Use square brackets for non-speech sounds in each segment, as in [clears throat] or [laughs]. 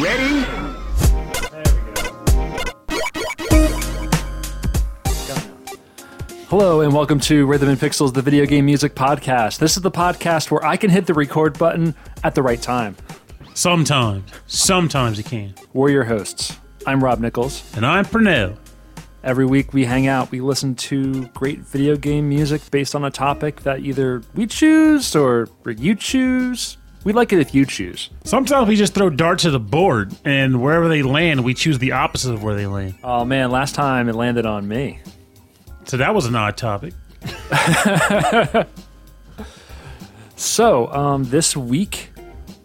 Ready? Hello and welcome to Rhythm and Pixels, the video game music podcast. This is the podcast where I can hit the record button at the right time. Sometimes. Sometimes you can. We're your hosts. I'm Rob Nichols. And I'm Pernell. Every week we hang out, we listen to great video game music based on a topic that either we choose or you choose. We like it if you choose. Sometimes we just throw darts at the board, and wherever they land, we choose the opposite of where they land. Oh man, last time it landed on me. So that was an odd topic. [laughs] So, um, this week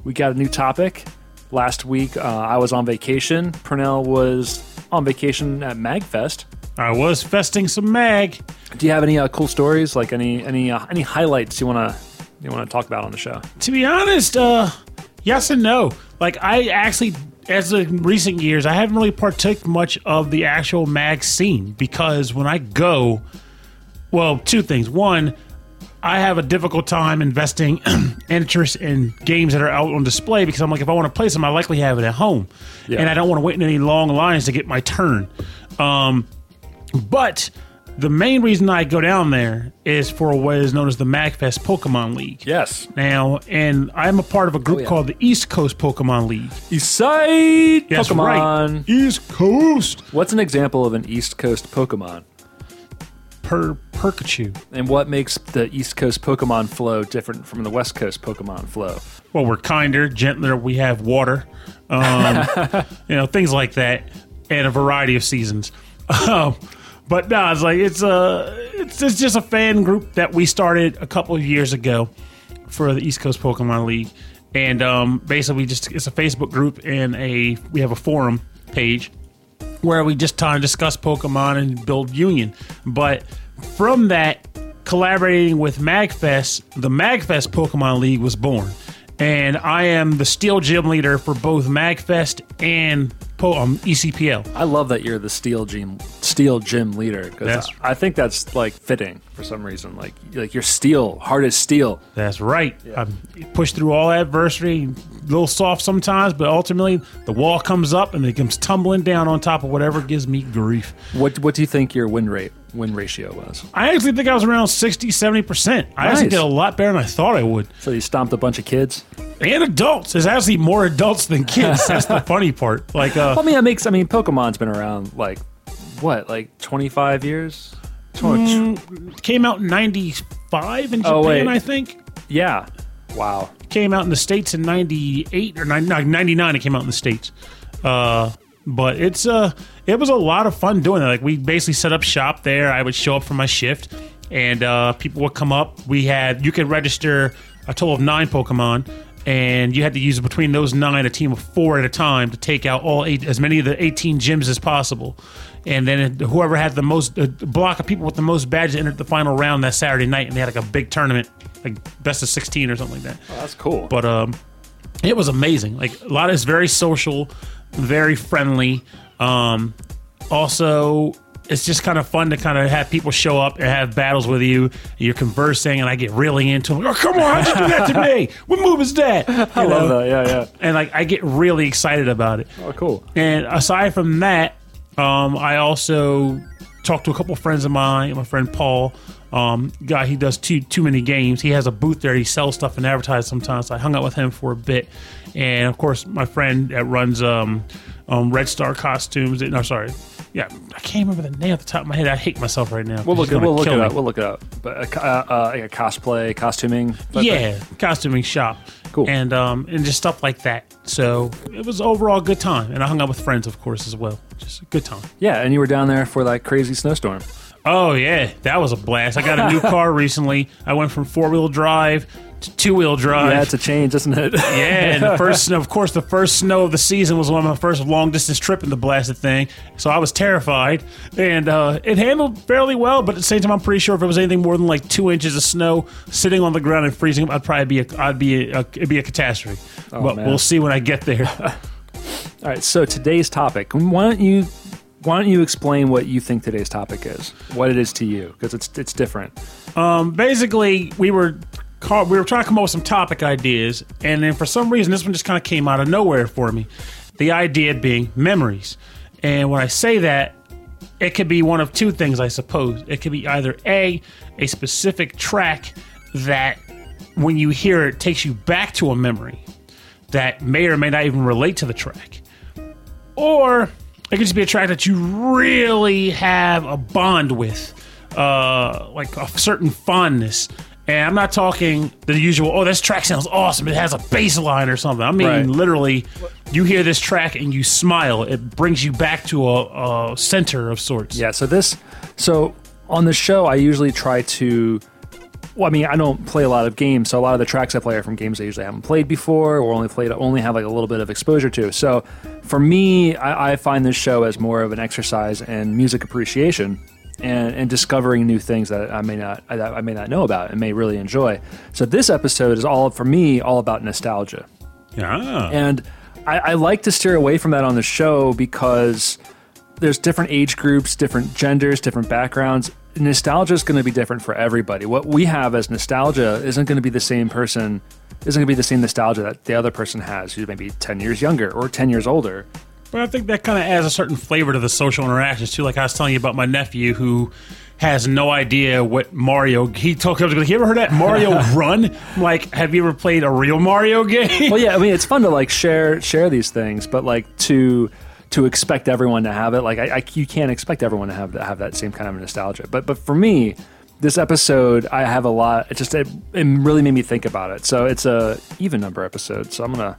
we got a new topic. Last week uh, I was on vacation. Purnell was on vacation at MagFest. I was festing some mag. Do you have any uh, cool stories? Like any any uh, any highlights you wanna you wanna talk about on the show? To be honest, uh, yes and no. Like I actually, as in recent years, I haven't really partook much of the actual mag scene because when I go, well, two things. One, I have a difficult time investing [clears throat] interest in games that are out on display because I'm like, if I want to play some, I likely have it at home, Yeah. and I don't want to wait in any long lines to get my turn. Um, but the main reason I go down there is for what is known as the MagFest Pokemon League. Yes. Now, and I'm a part of a group Oh, yeah. called the East Coast Pokemon League. Eastside That's Pokemon. right. East Coast. What's an example of an East Coast Pokemon? Per Pikachu. And what makes the East Coast Pokemon flow different from the West Coast Pokemon flow? Well, we're kinder, gentler. We have water, um, [laughs] you know, things like that, and a variety of seasons. [laughs] Um, but no, it's like it's a it's, it's just a fan group that we started a couple of years ago for the East Coast Pokemon League, and um, basically just it's a Facebook group and a we have a forum page where we just try to discuss Pokemon and build union. But from that, collaborating with MagFest, the MagFest Pokemon League was born. And I am the Steel Gym leader for both MagFest and po- um, ECPL. I love that you're the Steel Gym Steel Gym leader because That's- I think that's like fitting for some reason. Like like you're steel, hard as steel. That's right. I push through all adversity, a little soft sometimes, but ultimately the wall comes up and it comes tumbling down on top of whatever gives me grief. What what do you think your win rate win ratio was? I actually think I was around 60, 70%. I actually did a lot better than I thought I would. So you stomped a bunch of kids. and adults. There's actually more adults than kids. [laughs] That's the funny part. Like, uh, I mean, that makes. I mean, Pokemon's been around like what, like 25 years? 20 came out in '95 in Japan, Oh, wait. I think. Yeah. Wow. Came out in the states in '98 or '99. It came out in the states. Uh, but it's uh, it was a lot of fun doing it. Like we basically set up shop there. I would show up for my shift, and uh, people would come up. We had you could register a total of nine Pokemon. And you had to use between those nine a team of four at a time to take out all eight, as many of the eighteen gyms as possible. And then whoever had the most uh, block of people with the most badges entered the final round that Saturday night, and they had like a big tournament, like best of sixteen or something like that. Oh, that's cool. But um, it was amazing. Like a lot of it's very social, very friendly. Um, also, it's just kind of fun to kind of have people show up and have battles with you. You're conversing, and I get really into. Them. Oh, come on! How'd you do that to me? What move is that? [laughs] You I love that. Yeah, yeah. And like, I get really excited about it. Oh, cool. And aside from that, um, I also talked to a couple friends of mine. My friend Paul, um, guy, he does too too many games. He has a booth there. He sells stuff and advertises sometimes. So I hung out with him for a bit, and of course, my friend that runs um, um, Red Star Costumes. No, sorry, yeah, I can't remember the name off the top of my head. I hate myself right now. We'll look. It, we'll look it up. We'll look it up. But a, uh, uh, like a cosplay, costuming. thing? yeah, costuming shop. Cool. And um and just stuff like that. So it was overall a good time, and I hung out with friends, of course, as well. Just a good time. Yeah, and you were down there for that crazy snowstorm. Oh yeah, that was a blast. I got a new [laughs] car recently. I went from four wheel drive to two wheel drive. Yeah, it's a change, isn't it? [laughs] Yeah, and the [laughs] first, of course, the first snow of the season was one of my first long distance trip in the blasted thing. So I was terrified, and uh, it handled fairly well. But at the same time, I'm pretty sure if it was anything more than like two inches of snow sitting on the ground and freezing, I'd probably be a, I'd be a, it'd be a catastrophe. but Oh, man. we'll see when I get there. All right. So today's topic. Why don't you? Why don't you explain what you think today's topic is? What it is to you, because it's it's different. Um, basically we were call, we were trying to come up with some topic ideas and then for some reason this one just kind of came out of nowhere for me The idea being memories. And when I say that, it could be one of two things, I suppose. It could be either A, a specific track that when you hear it takes you back to a memory that may or may not even relate to the track. Or it could just be a track that you really have a bond with, uh, like a certain fondness. And I'm not talking the usual, oh, this track sounds awesome. It has a bass line or something. I mean, Right. literally, you hear this track and you smile. It brings you back to a, a center of sorts. Yeah, so this so on the show I usually try to well, I mean, I don't play a lot of games, so a lot of the tracks I play are from games I usually haven't played before or only played only have like a little bit of exposure to. So for me, I, I find this show as more of an exercise in music appreciation and, and discovering new things that I may not that I may not know about and may really enjoy. So this episode is all for me all about nostalgia. Yeah. And I, I like to steer away from that on the show because there's different age groups, different genders, different backgrounds. Nostalgia is going to be different for everybody. What we have as nostalgia isn't going to be the same person, isn't going to be the same nostalgia that the other person has who's maybe 10 years younger or 10 years older. But I think that kind of adds a certain flavor to the social interactions too. Like I was telling you about my nephew who has no idea what Mario. He told me, "You ever heard that Mario [laughs] Run?" I'm like, have you ever played a real Mario [laughs] game? Well, yeah, I mean, it's fun to like share share these things, but like to to expect everyone to have it, like I, I you can't expect everyone to have to have that same kind of nostalgia. But but for me, this episode, I have a lot. It just it, it really made me think about it. So it's a even number episode. So I'm gonna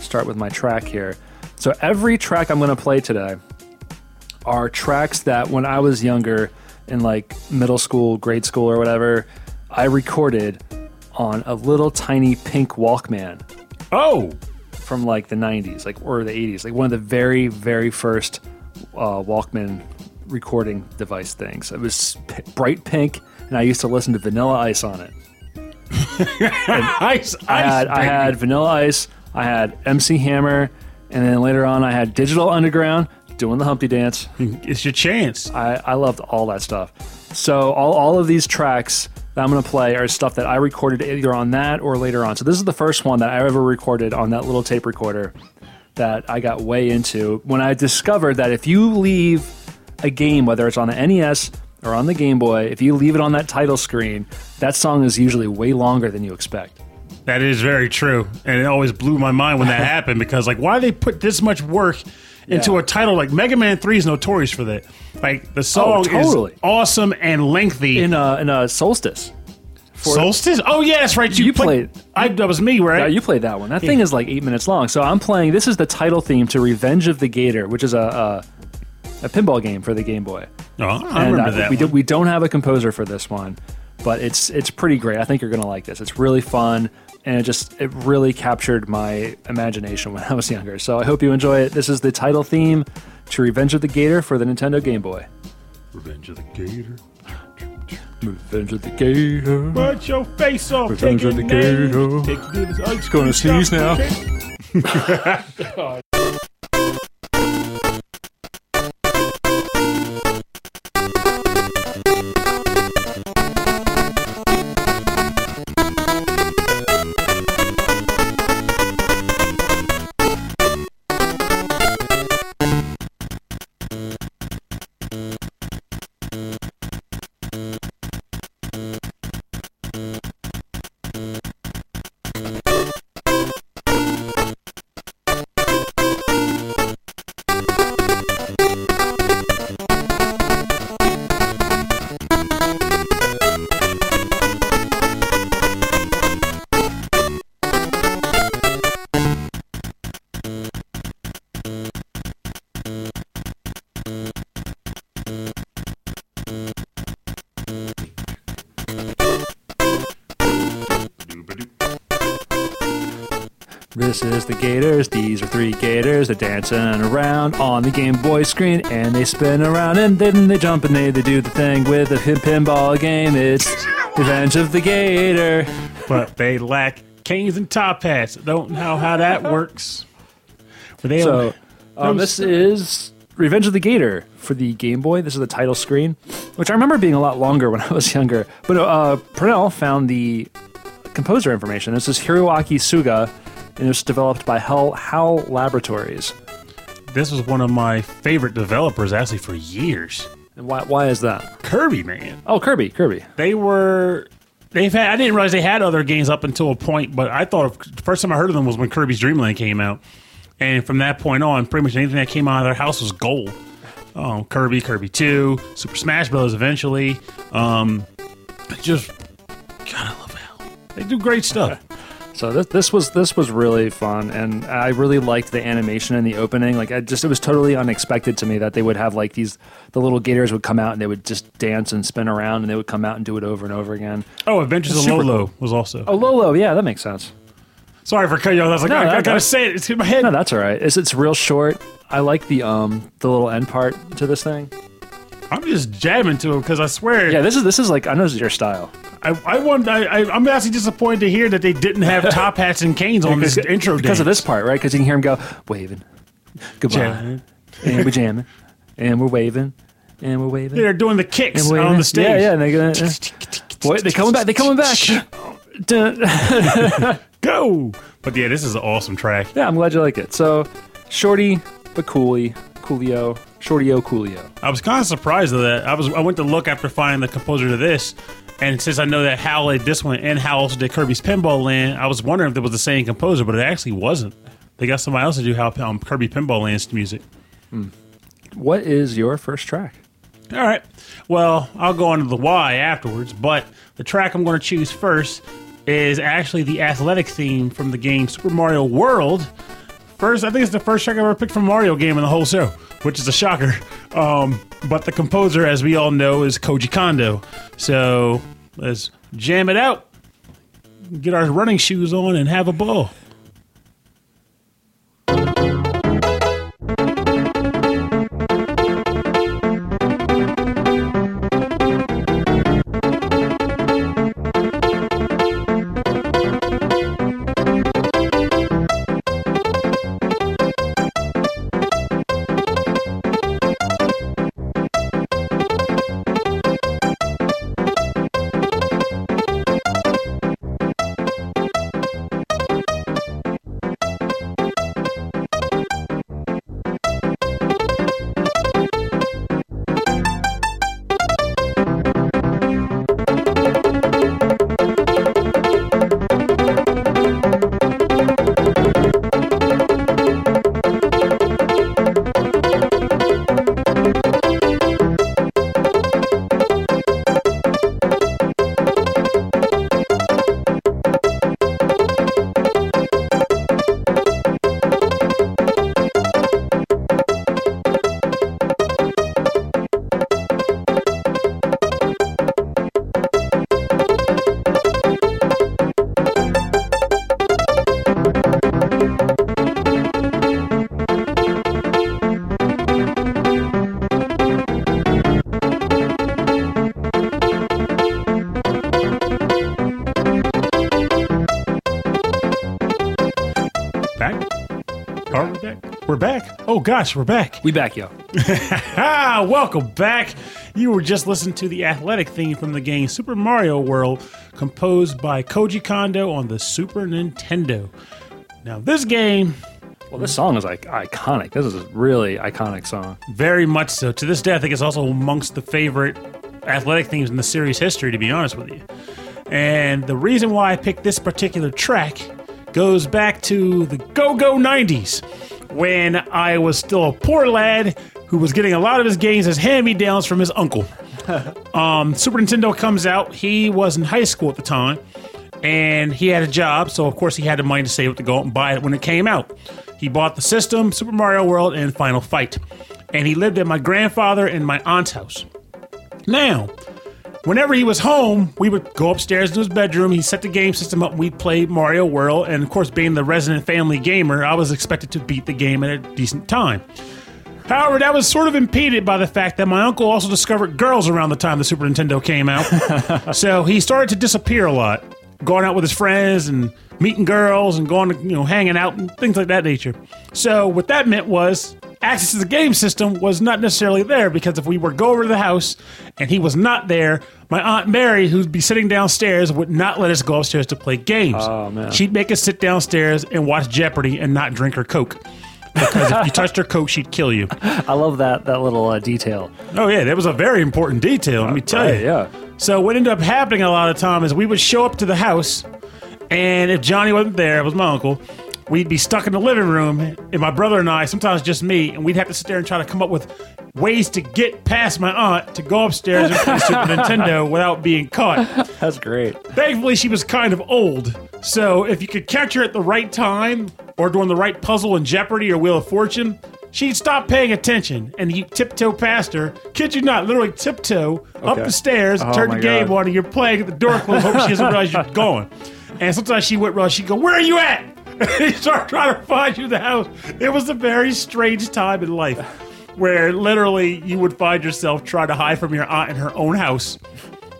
start with my track here. So every track I'm gonna play today are tracks that when I was younger, in like middle school, grade school, or whatever, I recorded on a little tiny pink Walkman oh, from like the 90s, like or the 80s, like one of the very very first uh, Walkman recording device things. It was p- bright pink, and I used to listen to Vanilla Ice on it. ice, [laughs] ice. I had I had Vanilla Ice, I had MC Hammer, and then later on I had Digital Underground doing the Humpty Dance. It's your chance. I, I loved all that stuff. So all, all of these tracks that I'm going to play are stuff that I recorded either on that or later on. So this is the first one that I ever recorded on that little tape recorder that I got way into when I discovered that if you leave a game, whether it's on the NES or on the Game Boy, if you leave it on that title screen, that song is usually way longer than you expect. That is very true, and it always blew my mind when that [laughs] happened because, like, why they put this much work into Yeah. a title like Mega Man Three is notorious for that. Like, the song totally. is awesome and lengthy. In a, in a Solstice. For- Solstice? Oh, yeah, that's right. You, You played. played- I, that was me, right? Yeah, you played that one. That thing is like eight minutes long. So I'm playing. This is the title theme to Revenge of the Gator, which is a a, a pinball game for the Game Boy. oh, I And remember uh, that. we, do, we don't have a composer for this one, but it's it's pretty great. I think you're gonna like this. It's really fun, and it just it really captured my imagination when [laughs] I was younger. So I hope you enjoy it. This is the title theme to Revenge of the Gator for the Nintendo Game Boy. Revenge of the Gator. Revenge of the Gator. Put your face off. Revenge take of the name, Gator. Take it to the ice Gonna cream sneeze shop, now. [laughs] [laughs] is the Gators. These are three Gators. They're dancing around on the Game Boy screen, and they spin around and then they jump and they, they do the thing with the pin pinball game. It's Revenge of the Gator. But they lack canes and top hats. Don't know how that works. They So, um, this is Revenge of the Gator for the Game Boy. This is the title screen, which I remember being a lot longer when [laughs] I was younger. But uh, Purnell found the composer information. This is Hiroaki Suga, and it was developed by Hell HAL Laboratories. This was one of my favorite developers actually for years. And why, why is that? Kirby, man. Oh, Kirby, Kirby. They were. They've had. I didn't realize they had other games up until a point, but I thought the first time I heard of them was when Kirby's Dream Land came out, and from that point on, pretty much anything that came out of their house was gold. Um, Kirby, Kirby Two, Super Smash Bros. Eventually, um, just God, I love Hal. They do great stuff. So this this was this was really fun, and I really liked the animation in the opening. Like, I just it was totally unexpected to me that they would have like these the little gators would come out and they would just dance and spin around, and they would come out and do it over and over again. Oh, Adventures of Lolo was also. Oh, Lolo, yeah, that makes sense. Sorry for cutting you off. I was like, No, I, I gotta that- say it. It's in my head. No, that's all right. It's it's real short. I like the um the little end part to this thing. I'm just jamming to him because I swear. Yeah, this is this is like I know this is your style. I, I want. I, I, I'm actually disappointed to hear that they didn't have [laughs] top hats and canes on this intro because of this part, right? Because you can hear him go waving, goodbye, Jamming. and we're jamming, and we're waving, and we're waving. They're doing the kicks on the stage. Yeah, yeah. And they go, uh, boy, they coming back. They coming back. [laughs] Go. But yeah, this is an awesome track. yeah, I'm glad you like it. So, shorty but coolie, coolio, shortio, coolio. I was kind of surprised of that. I was. I went to look after finding the composer to this, and since I know that Hal did this one and Hal also did Kirby's Pinball Land, I was wondering if it was the same composer, but it actually wasn't. They got somebody else to do Hal um, Kirby Pinball Land's music. What is your first track? All right. Well, I'll go on to the why afterwards, but the track I'm going to choose first is actually the athletic theme from the game Super Mario World. First, I think it's the first track I ever picked from Mario game in the whole show, which is a shocker. Um, but the composer, as we all know, is Koji Kondo. So let's jam it out, get our running shoes on, and have a ball. Oh gosh, we're back. We back, yo. Ah, [laughs] welcome back. You were just listening to the athletic theme from the game Super Mario World, composed by Koji Kondo on the Super Nintendo. Now, this game, Well, this song is like iconic. This is a really iconic song. very much so, to this day, I think it's also amongst the favorite athletic themes in the series history, to be honest with you. And the reason why I picked this particular track goes back to the go go 90s when I was still a poor lad who was getting a lot of his games as hand me downs from his uncle. [laughs] um, Super Nintendo comes out. He was in high school at the time and he had a job, so of course he had the money to save up to go out and buy it when it came out. He bought the system, Super Mario World, and Final Fight. And he lived at my grandfather and my aunt's house. Now, whenever he was home, we would go upstairs to his bedroom. He set the game system up. and We'd play Mario World, and of course, being the resident family gamer, I was expected to beat the game at a decent time. However, that was sort of impeded by the fact that my uncle also discovered girls around the time the Super Nintendo came out. [laughs] so he started to disappear a lot, going out with his friends and meeting girls and going to, you know, hanging out and things like that nature. So what that meant was access to the game system was not necessarily there because if we were go over to the house and he was not there, my aunt Mary, who'd be sitting downstairs, would not let us go upstairs to play games. Oh, man. She'd make us sit downstairs and watch Jeopardy and not drink her Coke. Because if you [laughs] touched her Coke, she'd kill you. I love that that little uh, detail. Oh yeah, that was a very important detail. Let me tell Right, you. yeah. So what ended up happening a lot of time is we would show up to the house, and if Johnny wasn't there, it was my uncle. We'd be stuck in the living room, and my brother and I, sometimes just me, and we'd have to sit there and try to come up with ways to get past my aunt to go upstairs and play [laughs] Super Nintendo without being caught. That's great. Thankfully, she was kind of old, so if you could catch her at the right time or during the right puzzle in Jeopardy or Wheel of Fortune, she'd stop paying attention and you tiptoe past her. Kid you not, literally tiptoe up Okay. the stairs, Oh turn my the game God. on, and you're playing at the door closed, hoping she doesn't realize you're going. And sometimes she wouldn't realize, she'd go, Where are you at? [laughs] And start trying to find you in the house. It was a very strange time in life where literally you would find yourself trying to hide from your aunt in her own house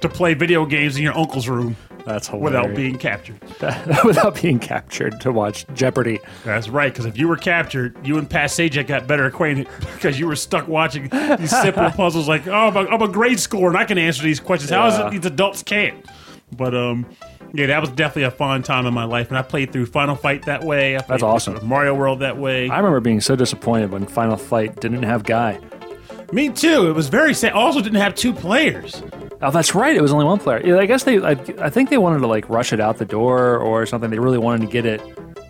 to play video games in your uncle's room That's hilarious. without being captured. [laughs] without being captured to watch Jeopardy. That's right, because if you were captured, you and Pat Sajak got better acquainted [laughs] because you were stuck watching these [laughs] simple puzzles like, oh, I'm a, I'm a grade schooler and I can answer these questions. How is Yeah. it these adults can't? But um, yeah, that was definitely a fun time in my life, and I played through Final Fight that way. I That's awesome. Mario World that way. I remember being so disappointed when Final Fight didn't have Guy. Me too. It was very sad. Also, didn't have two players. Oh, that's right. It was only one player. Yeah, I guess they. I, I think they wanted to like rush it out the door or something. They really wanted to get it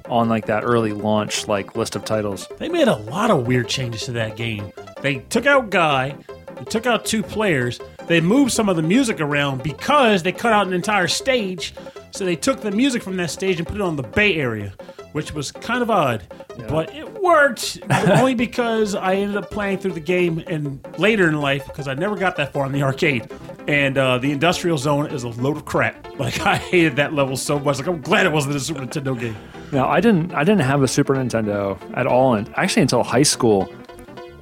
on like that early launch like list of titles. They made a lot of weird changes to that game. They took out Guy, they took out two players, they moved some of the music around because they cut out an entire stage. So they took the music from that stage and put it on the Bay Area, which was kind of odd. But it worked [laughs] only because I ended up playing through the game and later in life because I never got that far in the arcade. And uh, the industrial zone is a load of crap. [laughs] Like I hated that level so much. Like I'm glad it wasn't a Super Nintendo game. Now I didn't. I didn't have a Super Nintendo at all, and actually until high school.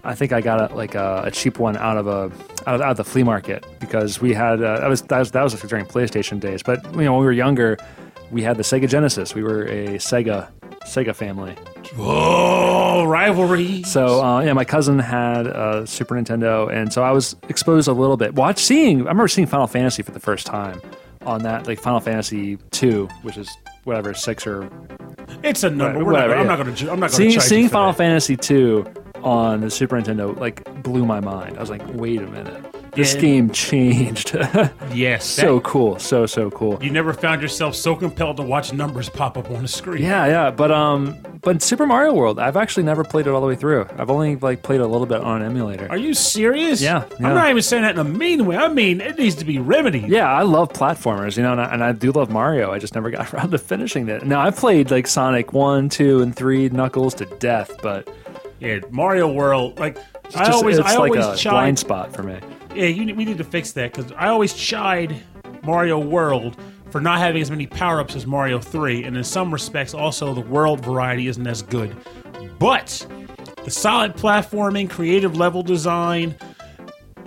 I think I got a, like a, a cheap one out of a out of, out of the flea market because we had uh, that was that was that was during PlayStation days. But you know when we were younger, we had the Sega Genesis. We were a Sega Sega family. Oh, rivalry. So uh, yeah, my cousin had a Super Nintendo, and so I was exposed a little bit. Watch seeing. I remember seeing Final Fantasy for the first time on that, like Final Fantasy two, which is whatever six or It's a number. Whatever, not, I'm yeah. not going to. I'm not going to. seeing seeing Final that. Fantasy two on the Super Nintendo like blew my mind. I was like, wait a minute, this Yeah. game changed. [laughs] Yes. so that- cool, so so cool. you never found yourself so compelled to watch numbers pop up on the screen. Yeah, yeah, but um, but Super Mario World, I've actually never played it all the way through. I've only like played a little bit on an emulator. Are you serious? Yeah, yeah. I'm not even saying that in a mean way. I mean, it needs to be remedied. Yeah, I love platformers, you know, and I, and I do love Mario. I just never got [laughs] around to finishing it. Now I've played like Sonic one, two, and three, Knuckles to death, but Yeah, Mario World. Like I just, always, it's I like always a chide. blind spot for me. Yeah, you, we need to fix that because I always chide Mario World for not having as many power ups as Mario 3, and in some respects, also the world variety isn't as good. But the solid platforming, creative level design,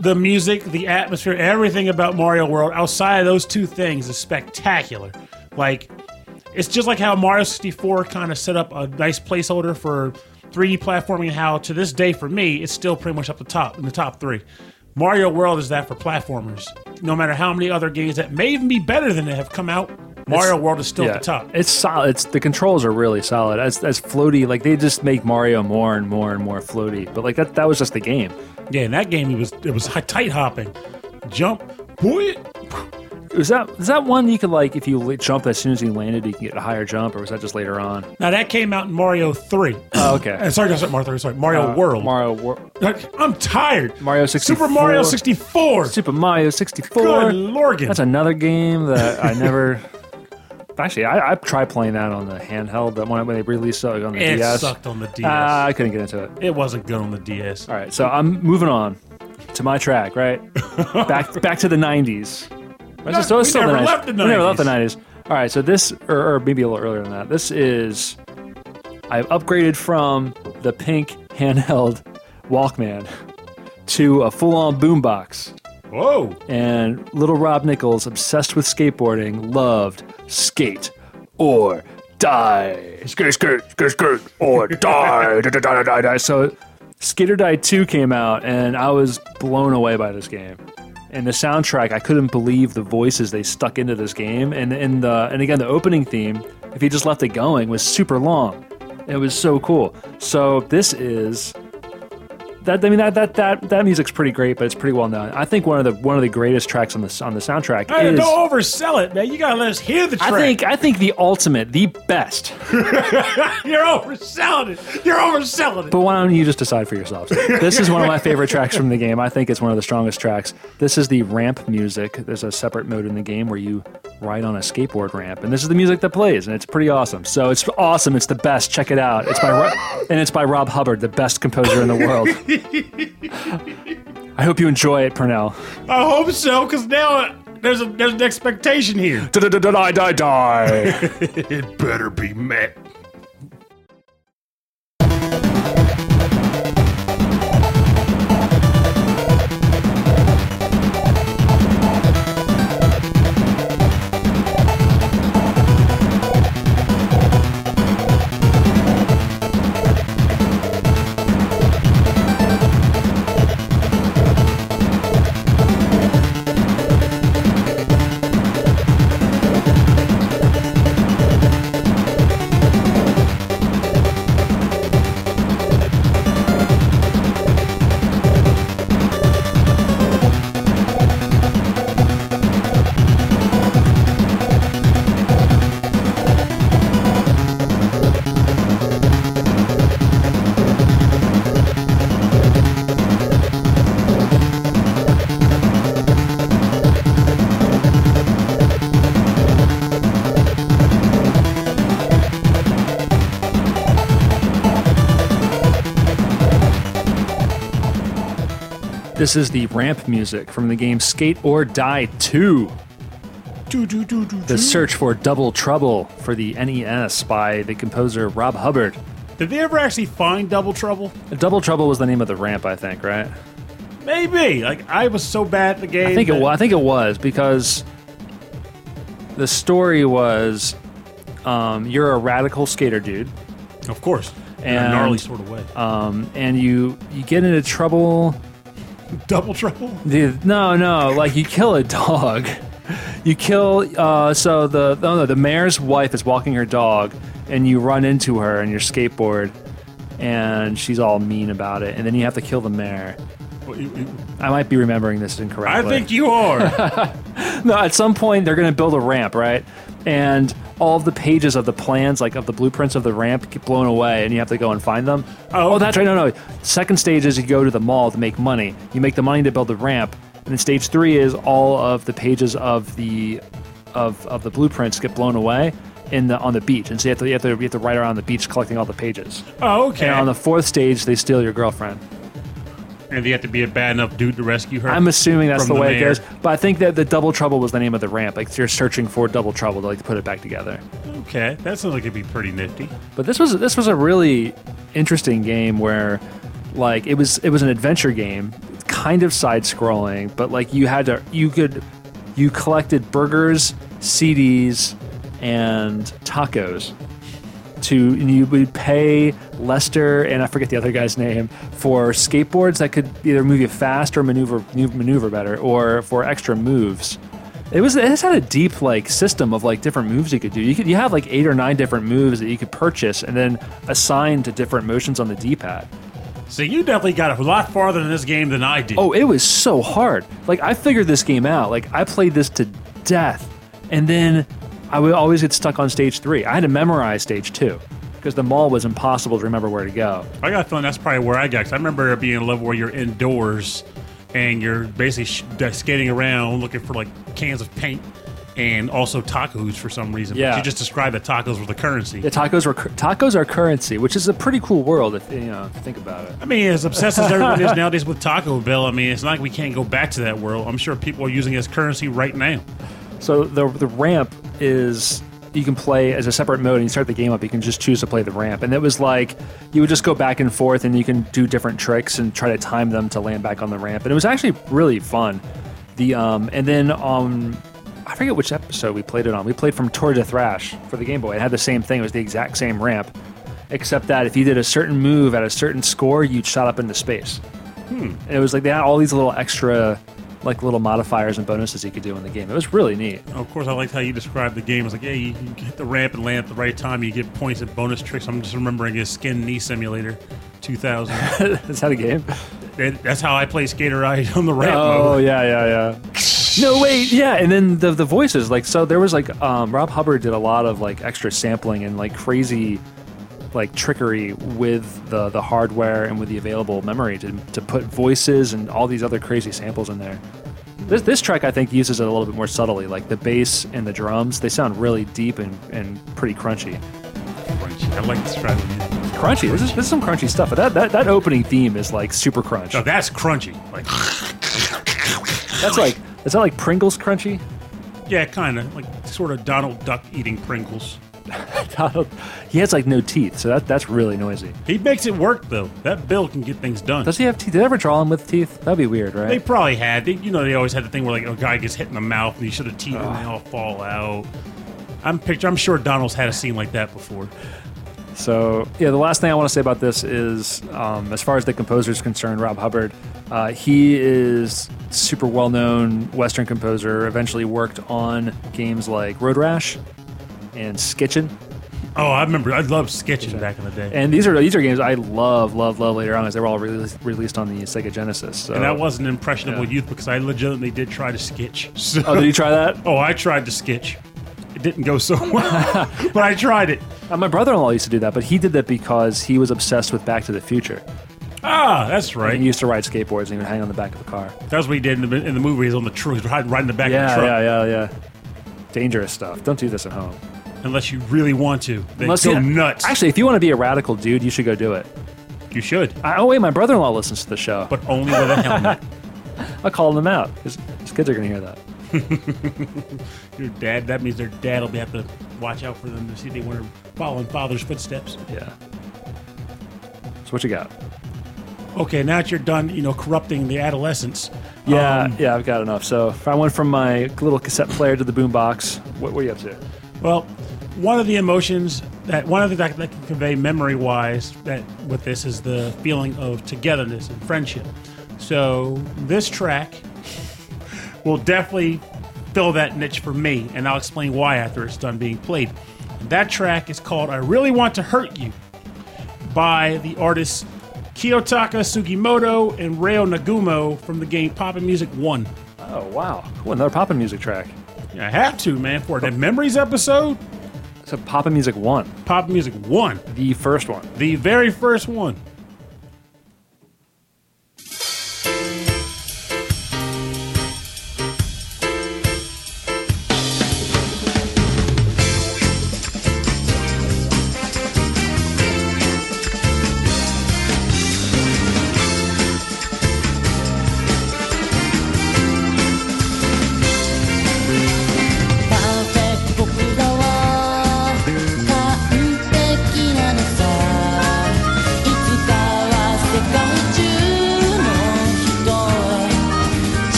the music, the atmosphere, everything about Mario World outside of those two things is spectacular. Like, it's just like how Mario 64 kind of set up a nice placeholder for 3D platforming, and how to this day for me, it's still pretty much up the top in the top three. Mario World is that for platformers. No matter how many other games that may even be better than it have come out, Mario World is still yeah, at the top. It's solid. It's the controls are really solid. As as floaty, like they just make Mario more and more and more floaty. But like that that was just the game. Yeah, in that game, it was it was tight hopping, jump, boy. Was that is that one you could like if you jump as soon as you landed, you can get a higher jump, or was that just later on? Now that came out in Mario Three. Oh, okay. [clears throat] Uh, sorry, not Mario 3, sorry, Mario World. Mario World. I'm tired. Mario Super Mario 64. Super Mario sixty four. Good lorgan. That's another game that I never. [laughs] Actually, I, I tried playing that on the handheld. That one when they released it on the it DS. sucked on the DS. Ah, I couldn't get into it. it wasn't good on the DS. All right, so I'm moving on to my track. Right, [laughs] back back to the '90s. Right, so it's we still never the 90s. left the We never left the 90s. '90s. All right, so this, or, or maybe a little earlier than that. This is I've upgraded from the pink handheld Walkman to a full-on boombox. Whoa. and little Rob Nichols, obsessed with skateboarding, loved skate or die. Skate, skate, skate, skate, or die. [laughs] da, da, da, da, da. So Skate or Die 2 came out, and I was blown away by this game. And the soundtrack, I couldn't believe the voices they stuck into this game. And and the and again, the opening theme, if you just left it going, was super long. It was so cool. So this is that I mean that that that that music's pretty great, but it's pretty well known. I think one of the one of the greatest tracks on the on the soundtrack is. don't oversell it, man. You gotta let us hear the track. I think I think the ultimate, the best. [laughs] you're overselling it. You're overselling it. But why don't you just decide for yourselves? This is one of my favorite tracks from the game. I think it's one of the strongest tracks. This is the ramp music. There's a separate mode in the game where you ride on a skateboard ramp, and this is the music that plays, and it's pretty awesome. So it's awesome. It's the best. Check it out. It's by Ro- and it's by Rob Hubbard, the best composer in the world. [laughs] [laughs] I hope you enjoy it, Purnell. I hope so, because now uh, there's a there's an expectation here. [laughs] Die, die, die. [laughs] it better be met. This is the ramp music from the game Skate or Die 2. Do, do, do, The search for Double Trouble for the NES by the composer Rob Hubbard. Did they ever actually find Double Trouble? Double Trouble was the name of the ramp, I think, right? Maybe. Like I was so bad at the game. I think it was. I think it was because the story was um, you're a radical skater dude, Of course. In a And- gnarly sort of way. um, and you you get into trouble. Double Trouble? No, no, like you kill a dog. You kill. Uh, so the no, no, the mayor's wife is walking her dog, and you run into her on your skateboard, and she's all mean about it, and then you have to kill the mayor. I might be remembering this incorrectly. I think you are. [laughs] No, at some point they're going to build a ramp, right? And all of the pages of the plans, like of the blueprints of the ramp, get blown away, and you have to go and find them. Oh. Oh, that's right. No, no. Second stage is you go to the mall to make money. You make the money to build the ramp, and then stage three is all of the pages of the of of the blueprints get blown away in the on the beach, and so you have to you have to, you have to ride around the beach collecting all the pages. oh, okay. And on the fourth stage, they steal your girlfriend. And you have to be a bad enough dude to rescue her. I'm assuming that's the the way it goes. But I think that the Double Trouble was the name of the ramp. Like you're searching for Double Trouble to like put it back together. okay, that sounds like it'd be pretty nifty. But this was this was a really interesting game where like it was it was an adventure game, kind of side scrolling, but like you had to you could you collected burgers, CDs, and tacos to you would pay Lester and I forget the other guy's name for skateboards that could either move you fast or maneuver maneuver better or for extra moves. It was it had a deep like system of like different moves you could do. You could you have like eight or nine different moves that you could purchase and then assign to different motions on the D-pad. So you definitely got a lot farther in this game than I did. Oh, it was so hard. Like I figured this game out. Like I played this to death, and then I would always get stuck on stage three. I had to memorize stage two because the mall was impossible to remember where to go. I got a feeling that's probably where I got. 'cause I remember being a level where you're indoors and you're basically sh- skating around looking for like cans of paint and also tacos for some reason. But Yeah. you just described that tacos were the currency. The tacos were tacos are currency, which is a pretty cool world if you know if you think about it. I mean, as obsessed as everyone is nowadays with Taco Bell, I mean, it's not like we can't go back to that world. I'm sure people are using it as currency right now. So the the ramp is you can play as a separate mode and you start the game up you can just choose to play the ramp and it was like you would just go back and forth and you can do different tricks and try to time them to land back on the ramp and it was actually really fun the um and then um I forget which episode we played it on. We played from Tour de Thrash for the Game Boy. It had the same thing. It was the exact same ramp. except that if you did a certain move at a certain score, you'd shot up into space. And it was like they had all these little extra, like little modifiers and bonuses you could do in the game. It was really neat. Of course, I liked how you described the game. It's like, yeah, you, you hit the ramp and land at the right time. You get points and bonus tricks. I'm just remembering his Skin Knee Simulator 2000. [laughs] Is that a game? That- That's how I play Skate or Die on the ramp Oh mode. yeah, yeah, yeah. No wait, yeah, and then the the voices like so there was like um, Rob Hubbard did a lot of like extra sampling and like crazy like trickery with the the hardware and with the available memory to to put voices and all these other crazy samples in there. This this track I think uses it a little bit more subtly, like the bass and the drums. They sound really deep and, and pretty crunchy. Crunchy. I like this strategy. Crunchy. This is this is some crunchy stuff. But that, that that opening theme is like super crunch. No, that's crunchy. Like, That's like is that like Pringles crunchy? yeah, kind of like sort of Donald Duck eating Pringles. [laughs] Donald, he has like no teeth, so that that's really noisy. He makes it work though. That Bill can get things done. Does he have teeth? Did they ever draw him with teeth? That'd be weird, right? They probably had. They, you know, they always had the thing where like a guy gets hit in the mouth and he should have teeth and they all fall out. I'm picture. I'm sure Donald's had a scene like that before. So yeah, the last thing I want to say about this is, um, as far as the composer is concerned, Rob Hubbard, uh, he is super well known Western composer. Eventually worked on games like Road Rash and Skitchin. Oh, I remember. I loved Skitchin back in the day. And these are these are games I love, love, love later on, as they were all released, released on the Sega Genesis. So. And that was an impressionable Yeah. youth because I legitimately did try to skitch. [laughs] So, Oh, did you try that? oh, I tried to skitch. It didn't go so [laughs] well, [laughs] but I tried it. Uh, my brother-in-law used to do that, but he did that because he was obsessed with Back to the Future. Ah, that's right. He used to ride skateboards and he would hang on the back of the car. That's what he did in the, in the movie. He's on the truck, riding in the back of the truck. yeah, yeah, yeah. Dangerous stuff. Don't do this at home. Unless you really want to, then Unless go you- nuts. Actually, if you want to be a radical dude, you should go do it. you should, I, oh wait, my brother-in-law listens to the show. but only with a helmet. [laughs] I'll call them out. His, his kids are going to hear that. [laughs] Your dad. That means their dad will be have to watch out for them to see they weren't following father's footsteps. Yeah. So what you got? Okay, now that you're done, you know, corrupting the adolescents. Yeah, um, yeah, I've got enough. So if I went from my little cassette player to the boombox, what were you up to? Well, one of the emotions that one of the that, that can convey memory wise that with this is the feeling of togetherness and friendship. So this track will definitely fill that niche for me, and I'll explain why after it's done being played. That track is called "I Really Want to Hurt You" by the artists Kiyotaka Sugimoto and Reo Nagumo from the game Pop'n Music One. Oh wow! Another pop'n music track. I have to, man, for the Memories episode, So pop'n music one, Pop Music One. the first one. The very first one.「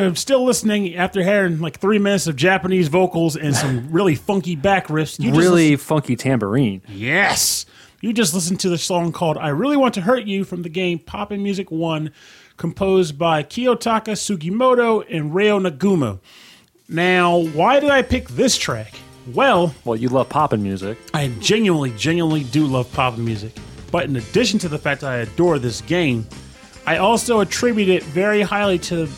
you're still listening after hearing like three minutes of Japanese vocals and some [laughs] really funky back riffs, you just really funky tambourine. Yes. You just listened to the song called I Really Want to Hurt You from the game Pop'n Music 1, composed by Kiyotaka Sugimoto and Reo Nagumo. Now, why did I pick this track? Well, Well, you love pop'n music. I genuinely, genuinely do love pop music. But in addition to the fact that I adore this game, I also attribute it very highly to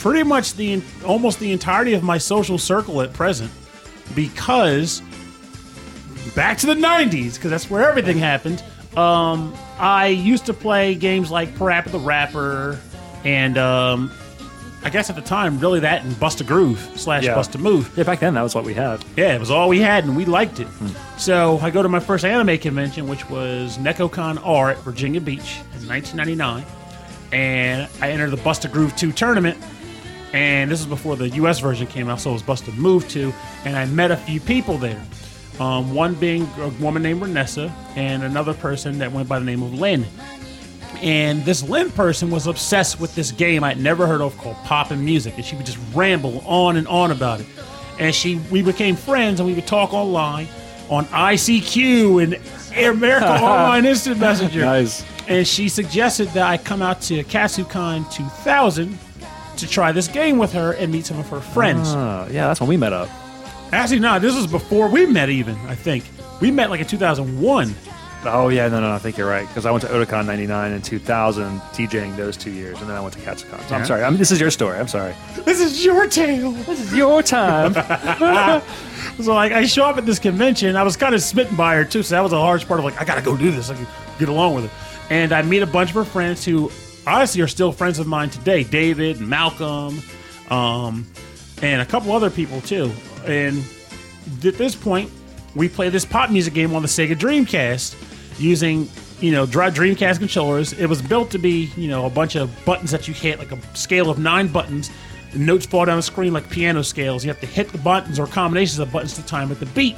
pretty much the almost the entirety of my social circle at present. Because back to the '90s, because that's where everything happened. Um, I used to play games like PaRappa the Rapper, and um, I guess at the time, really that and Bust a Groove slash Yeah. Bust a Move. Yeah, back then that was what we had. Yeah, it was all we had, and we liked it. So I go to my first anime convention, which was Nekocon R at Virginia Beach in 1999, and I entered the Bust a Groove 2 tournament. And this is before the U.S. version came out, so it was Bust a Move to, and I met a few people there. Um, one being a woman named Renessa, and another person that went by the name of Lynn. And this Lynn person was obsessed with this game I'd never heard of called Pop'n Music, and she would just ramble on and on about it. And she, we became friends, and we would talk online on ICQ and America [laughs] Online Instant Messenger. Nice. And she suggested that I come out to Katsucon 2000 to try this game with her and meet some of her friends. Uh, yeah, that's when we met up. Actually, no, this was before we met. Even I think we met like in 2001. Oh yeah, no, no, I think you're right because I went to Otakon '99 and 2000, DJing those two years, and then I went to Katsucon. So Yeah. I'm sorry. I mean, this is your story. I'm sorry. This is your tale. This is your time. [laughs] [laughs] So like I show up at this convention, I was kind of smitten by her too. So that was a large part of like I gotta go do this. I can get along with it. And I meet a bunch of her friends who honestly are still friends of mine today. David, Malcolm, um, and a couple other people too. And at this point, we play this pop music game on the Sega Dreamcast using you know Dreamcast controllers. It was built to be you know a bunch of buttons that you hit, like a scale of nine buttons. The notes fall down the screen like piano scales. You have to hit the buttons or combinations of buttons to time with the beat.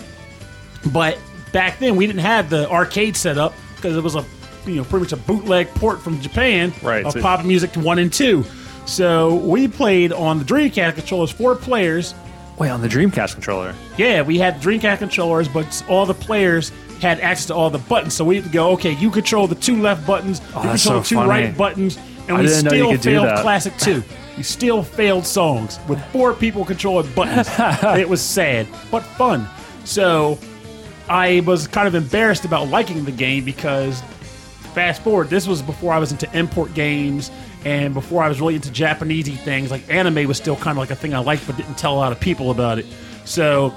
But back then, we didn't have the arcade set up because it was a you know pretty much a bootleg port from Japan Right, of so- pop music one and two. So we played on the Dreamcast controllers, four players. Wait, on the Dreamcast controller. Yeah, we had Dreamcast controllers, but all the players had access to all the buttons. So we had to go, okay, you control the two left buttons, oh, you Oh, that's control so the two funny. right buttons, and I we you still failed. Classic 2. we still failed songs with four people controlling buttons. [laughs] it was sad, but fun. So I was kind of embarrassed about liking the game because fast forward, this was before I was into import games and before I was really into Japanesey things. Like anime was still kind of like a thing I liked, but didn't tell a lot of people about it. So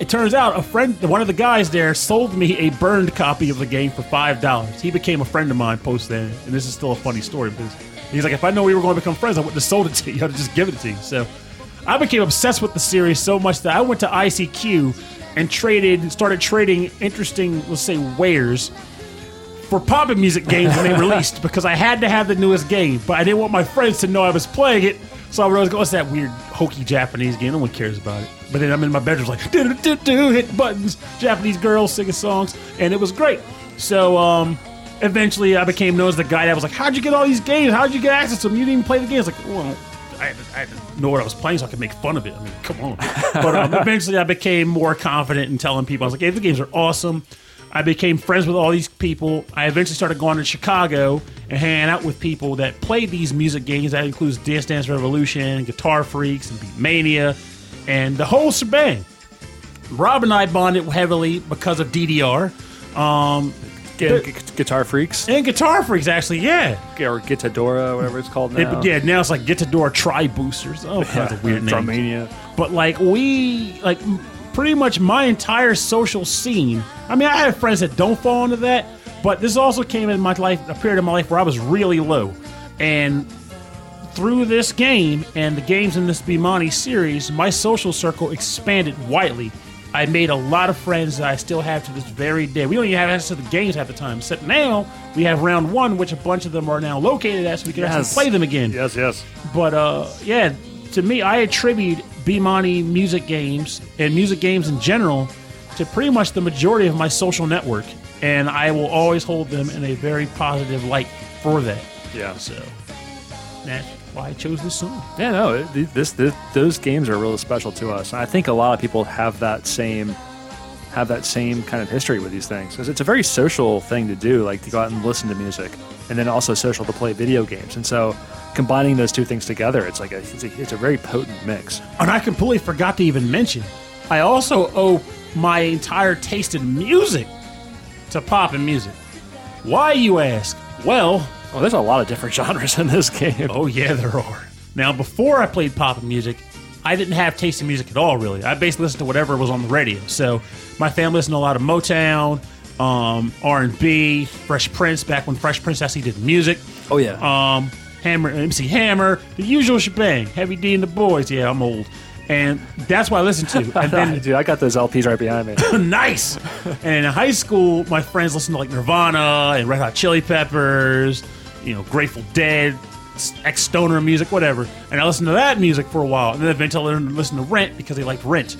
it turns out a friend, one of the guys there, sold me a burned copy of the game for five dollars. He became a friend of mine post then, and this is still a funny story because he's like, if I know we were going to become friends, I wouldn't have sold it to you. [laughs] I'd have just given it to you. So I became obsessed with the series so much that I went to ICQ and traded, started trading interesting, let's say, wares for pop music games when they [laughs] released because I had to have the newest game, but I didn't want my friends to know I was playing it. So I would always go, "What's that weird hokey Japanese game? No one cares about it." But then I'm in my bedroom like, do do do do, hit buttons, Japanese girls singing songs, and it was great. So um, eventually, I became known as the guy that was like, "How'd you get all these games? How'd you get access to them? You didn't even play the games." Like, well, I had, to, I had to know what I was playing so I could make fun of it. I mean, come on. [laughs] But um, eventually, I became more confident in telling people. I was like, "Hey, the games are awesome." I became friends with all these people. I eventually started going to Chicago and hanging out with people that played these music games. That includes Dance Dance Revolution, Guitar Freaks, and Beatmania, and the whole shebang. Rob and I bonded heavily because of DDR. Um, gu- Guitar Freaks and Guitar Freaks, actually, yeah. or Guitadora, whatever it's called It- now. yeah, now it's like Guitador Tri Boosters. Oh, [laughs] kinds of weird names. Drumania. But like we like pretty much my entire social scene. I mean, I have friends that don't fall into that, but this also came in my life a period of my life where I was really low, and through this game and the games in this Bemani series, my social circle expanded widely. I made a lot of friends that I still have to this very day. We don't even have access to the games at the time. Except now we have round one, which a bunch of them are now located at, so we can Yes. actually play them again. Yes, yes. But uh, yeah, to me, I attribute Bemani music games and music games in general to pretty much the majority of my social network, and I will always hold them in a very positive light for that. Yeah. So that's why I chose this song. Yeah, no, this, this those games are really special to us. I think a lot of people have that same have that same kind of history with these things because it's a very social thing to do, like to go out and listen to music, and then also social to play video games. And so, combining those two things together, it's like a it's a, it's a very potent mix. And I completely forgot to even mention, I also owe my entire taste in music to pop'n music. Why, you ask? Well, Well, there's a lot of different [laughs] genres in this game. Oh yeah, there are. Now, before I played pop'n music, I didn't have taste in music at all. Really, I basically listened to whatever was on the radio. So my family listened to a lot of Motown, um, R and B, Fresh Prince. Back when Fresh Prince actually did music. Oh yeah, Um, Hammer, MC Hammer, the usual shebang. Heavy D and the Boys. Yeah, I'm old, and that's what I listened to. [laughs] And then dude, I got those LPs right behind me. [laughs] nice. And in high school, my friends listened to like Nirvana and Red Hot Chili Peppers, you know, Grateful Dead, ex stoner music, whatever. And I listened to that music for a while, and then eventually I learned to listen to Rent because they liked Rent.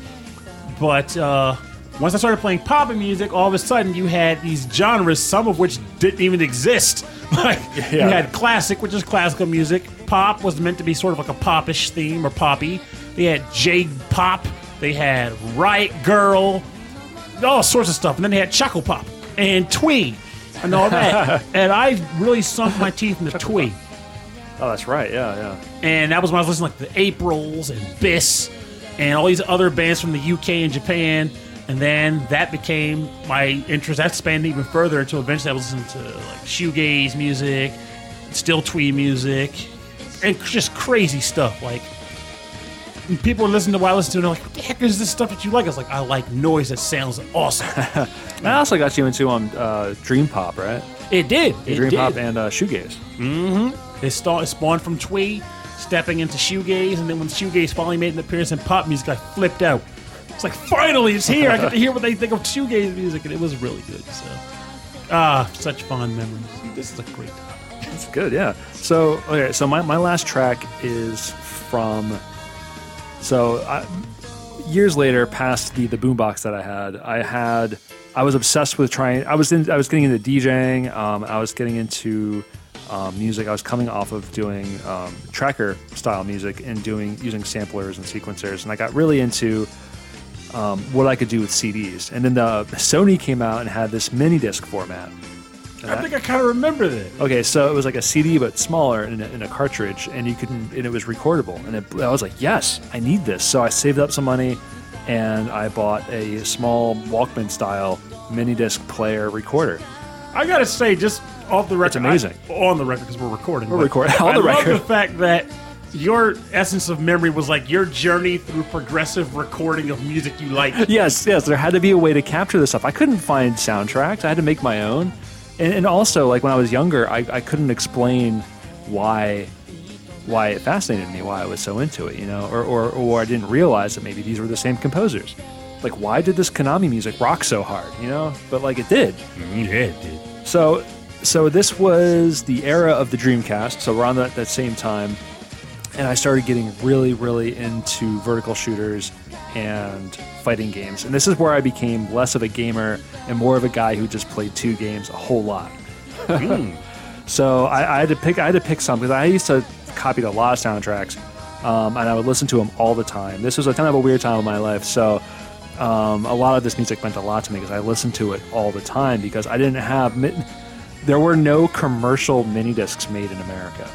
But uh, once I started playing pop music, all of a sudden you had these genres, some of which didn't even exist. [laughs] Like you had classic, which is classical music. Pop was meant to be sort of like a popish theme or poppy. They had J pop. They had Riot Girl, all sorts of stuff. And then they had Chuckle Pop and Twee and all that. [laughs] and I really sunk my teeth into Twee. Oh, that's right. Yeah, yeah. And that was when I was listening to like the Aprils and Bis and all these other bands from the UK and Japan. And then that became my interest. That spanned even further until eventually I was listening to like shoegaze music, still twee music, and just crazy stuff. Like people listening to what I listened to and they're like, what the heck is this stuff that you like? I was like, I like noise that sounds awesome. [laughs] I also got you into um, uh, Dream Pop, right? it did. It Dream did. Pop and uh, Shoegaze. It, sta- it spawned from Twee, stepping into shoegaze, and then when shoegaze finally made an appearance in pop music, I flipped out. It's like finally it's here. I get to hear what they think of shoegaze music, and it was really good. So, ah, such fond memories. This is a great time. It's good, yeah. So, okay, so my, my last track is from. So, I, years later, past the the boombox that I had, I had I was obsessed with trying. I was in. I was getting into DJing. Um, I was getting into um, music. I was coming off of doing um, tracker style music and doing using samplers and sequencers, and I got really into um, what I could do with CDs. And then the Sony came out and had this mini disc format. I think I kind of remember that. Okay, so it was like a CD but smaller in a, in a cartridge, and you could and it was recordable. And it, I was like, yes, I need this. So I saved up some money, and I bought a small Walkman style mini disc player recorder. I gotta say, just off the record, it's amazing. I- on the record because we're recording. We're recording- [laughs] on I the love the fact that your essence of memory was like your journey through progressive recording of music you like. Yes, yes, there had to be a way to capture this stuff. I couldn't find soundtracks. I had to make my own, and, and also like when I was younger, I, I couldn't explain why why it fascinated me, why I was so into it, you know, or, or or I didn't realize that maybe these were the same composers. Like, why did this Konami music rock so hard, you know? But like it did. Mm-hmm, yeah, it did. So, so this was the era of the Dreamcast. So around that, that same time, and I started getting really, really into vertical shooters and fighting games. And this is where I became less of a gamer and more of a guy who just played two games a whole lot. [laughs] so I, I had to pick. I had to pick some because I used to copy a lot of soundtracks, um, and I would listen to them all the time. This was a kind of a weird time of my life. So um, a lot of this music meant a lot to me because I listened to it all the time because I didn't have. mi- There were no commercial mini discs made in America,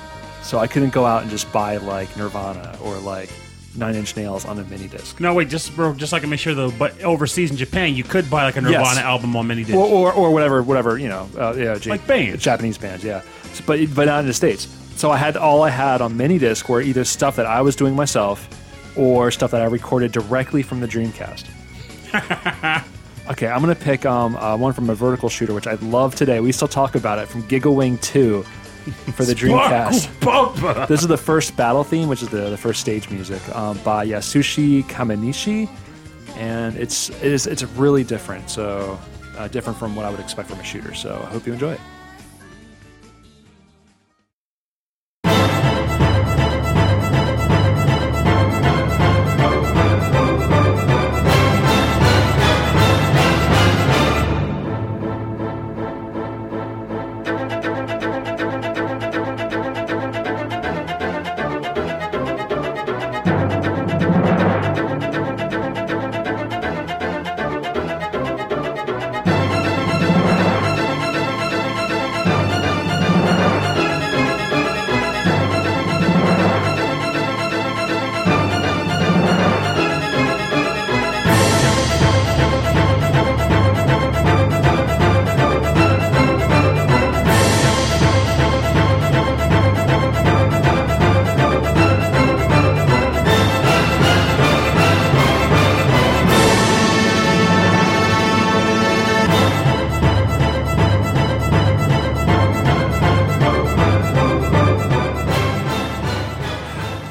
so I couldn't go out and just buy like Nirvana or like Nine Inch Nails on a mini disc. No, wait, just bro, just so I can make sure though. But overseas in Japan, you could buy like a Nirvana Yes. album on mini disc. or, or, or whatever, whatever you know, uh, yeah, J- Like bands. Japanese bands, yeah, but but not in the states. So I had all I had on mini disc were either stuff that I was doing myself, or stuff that I recorded directly from the Dreamcast. [laughs] okay, I'm gonna pick um, uh, one from a vertical shooter, which I love today. We still talk about it from Gigawing Two for the Dreamcast. This is the first battle theme, which is the, the first stage music um, by Yasushi Kamenishi, and it's it is it's really different. So uh, different from what I would expect from a shooter. So I hope you enjoy it.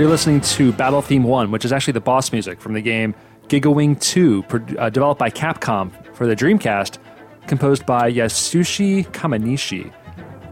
You're listening to Battle Theme 1, which is actually the boss music from the game Gigawing 2, pro- uh, developed by Capcom for the Dreamcast, composed by Yasushi Kamanishi.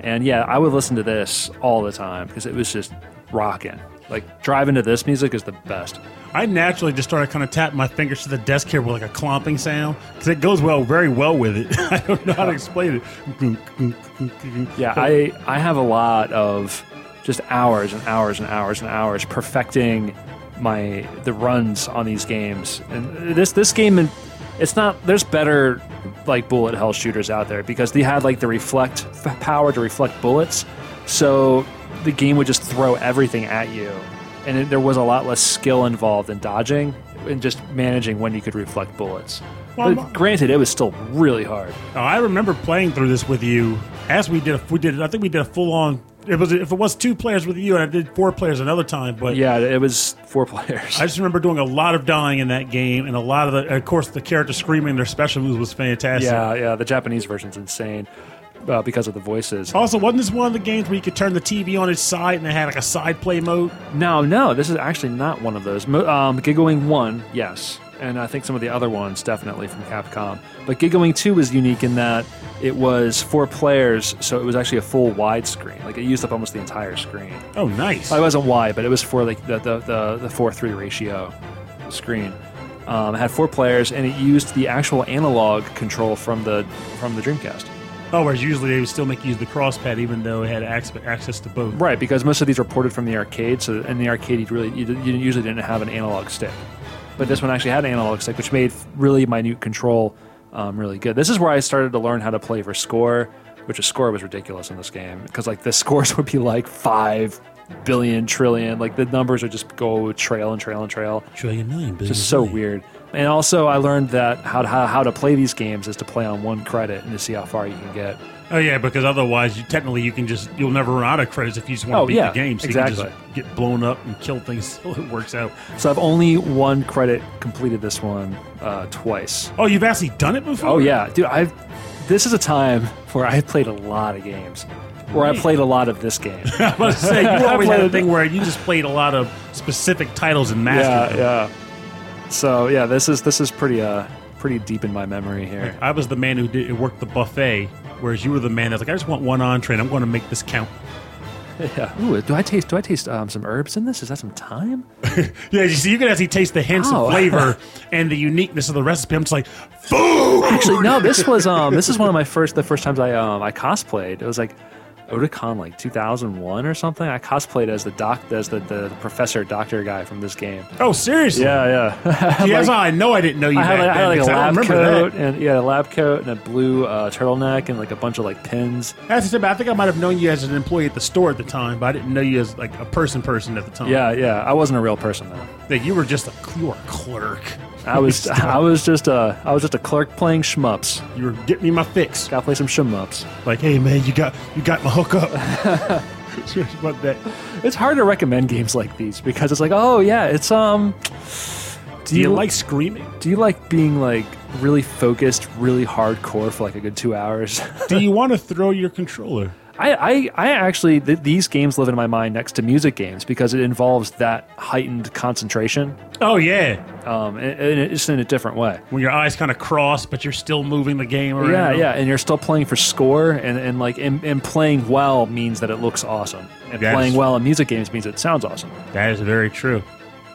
And yeah, I would listen to this all the time because it was just rocking. Like, driving to this music is the best. I naturally just started kind of tapping my fingers to the desk here with like a clomping sound because it goes well, very well with it. [laughs] I don't know how to explain it. Yeah, I, I have a lot of just hours and hours and hours and hours perfecting my the runs on these games. And this this game it's not there's better like bullet hell shooters out there because they had like the reflect f- power to reflect bullets. So the game would just throw everything at you. And it, there was a lot less skill involved in dodging and just managing when you could reflect bullets. Well, but granted, it was still really hard. I remember playing through this with you as we did. A, we did. I think we did a full on. It was if it was two players with you, and I did four players another time. But Yeah, it was four [laughs] players. I just remember doing a lot of dying in that game, and a lot of the. Of course, the character screaming their special moves was fantastic. Yeah, yeah. The Japanese version's insane uh, because of the voices. Also, wasn't this one of the games where you could turn the TV on its side and it had like a side play mode? No, no, this is actually not one of those. Mo- Um, Gigawing One, yes, and I think some of the other ones definitely from Capcom. But Gigawing Two was unique in that it was four players, so it was actually a full widescreen. Like it used up almost the entire screen. Oh, nice. Well, it wasn't wide, but it was for like the the the, the four three ratio screen. Um, it had four players, and it used the actual analog control from the from the Dreamcast. Oh, whereas usually they would still make you use the crosspad, even though it had ac- access to both. Right, because most of these were ported from the arcade. So in the arcade, you really you, you usually didn't have an analog stick, but this one actually had an analog stick, which made really minute control um, really good. This is where I started to learn how to play for score, which a score was ridiculous in this game because like the [laughs] scores would be like five billion trillion, like the numbers would just go trail and trail and trail. Trillion million billion. Just so billion. weird. And also, I learned that how to, how, how to play these games is to play on one credit and to see how far you can get. Oh yeah, because otherwise, you technically you can just you'll never run out of credits if you just want Oh, to beat yeah, the game. So exactly. you can just get blown up and kill things [laughs] till it works out. So I've only one credit completed this one uh, twice. Oh, you've actually done it before? Oh yeah, dude. I've this is a time where I played a lot of games. Where I played a lot of this game. [laughs] I was to say you [laughs] always had a thing where you just played a lot of specific titles and yeah, mastered them. yeah. So yeah, this is this is pretty uh pretty deep in my memory here. I was the man who did worked the buffet, whereas you were the man that's like, I just want one entree, and I'm going to make this count. Yeah. Ooh, do I taste do I taste um, some herbs in this? Is that some thyme? [laughs] Yeah, you see, you can actually taste the hints Oh. of flavor [laughs] and the uniqueness of the recipe. I'm just like, food. Actually, no. This was um this is one of my first the first times I um I cosplayed. It was like Otakon like 2001 or something. I cosplayed as the doc as the, the professor doctor guy from this game. Oh, seriously? Yeah, yeah. [laughs] That's I know I didn't know you I had, like, I had like a because I don't lab coat and yeah, a lab coat and a blue uh, turtleneck and like a bunch of like pins. that. That's I think I might have known you as an employee at the store at the time, but I didn't know you as like a person person at the time. Yeah, yeah. I wasn't a real person though. Like you were just a you were a clerk. I was [laughs] I was just a I was just a clerk playing shmups. You were getting me my fix. Gotta play some shmups. Like, hey man, you got you got my hookup. What [laughs] that? It's hard to recommend games like these because it's like, oh yeah, it's um. Do you like screaming? Do you like being like really focused, really hardcore for like a good two hours? Do you [laughs] want to throw your controller? I, I, I actually th- these games live in my mind next to music games because it involves that heightened concentration, Oh yeah, um, and, and it's in a different way. when your eyes kind of cross, but you're still moving the game around. Yeah, yeah, and you're still playing for score, and, and like and, and playing well means that it looks awesome, and Yes. playing well in music games means it sounds awesome. That is very true,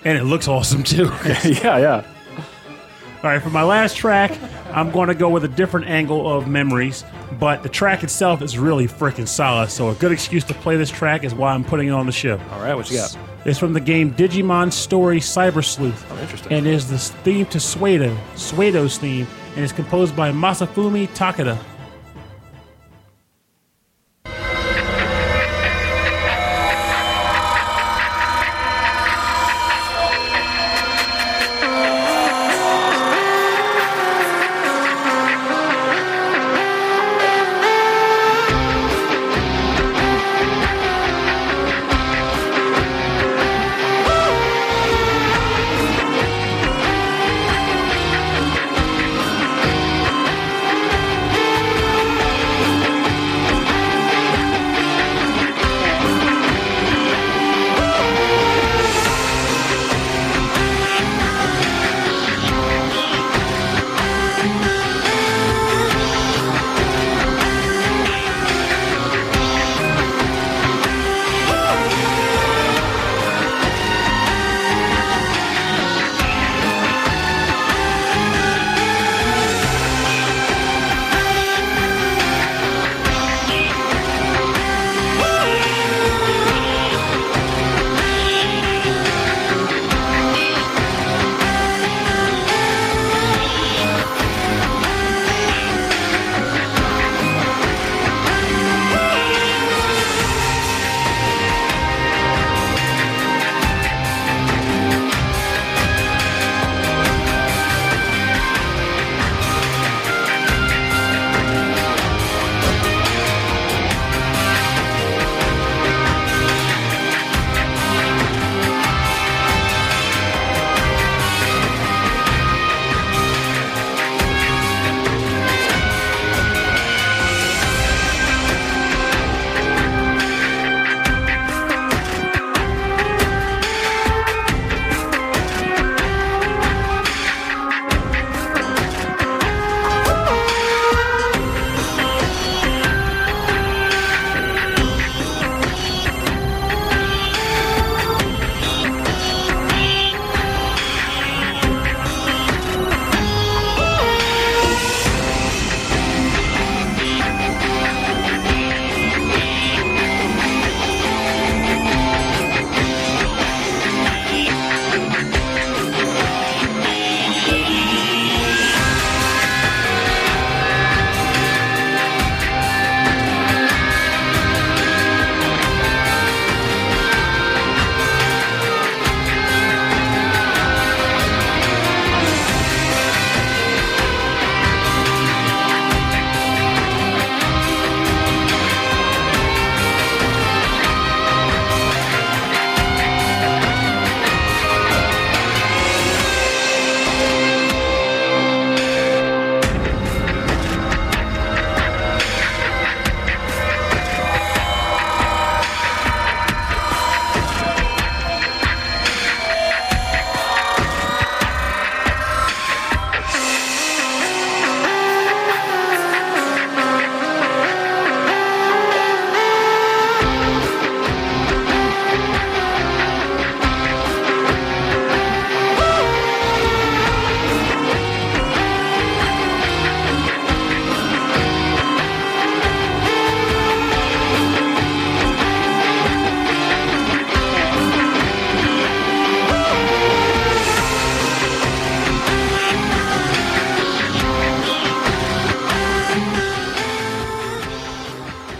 and it looks awesome too. [laughs] [laughs] yeah, yeah. All right, for my last track, I'm going to go with a different angle of memories, but the track itself is really freaking solid. So a good excuse to play this track is why I'm putting it on the show. All right, what you got? It's from the game Digimon Story Cyber Sleuth. Oh, interesting. And is the theme to Suedo, Suedo's theme, and is composed by Masafumi Takada.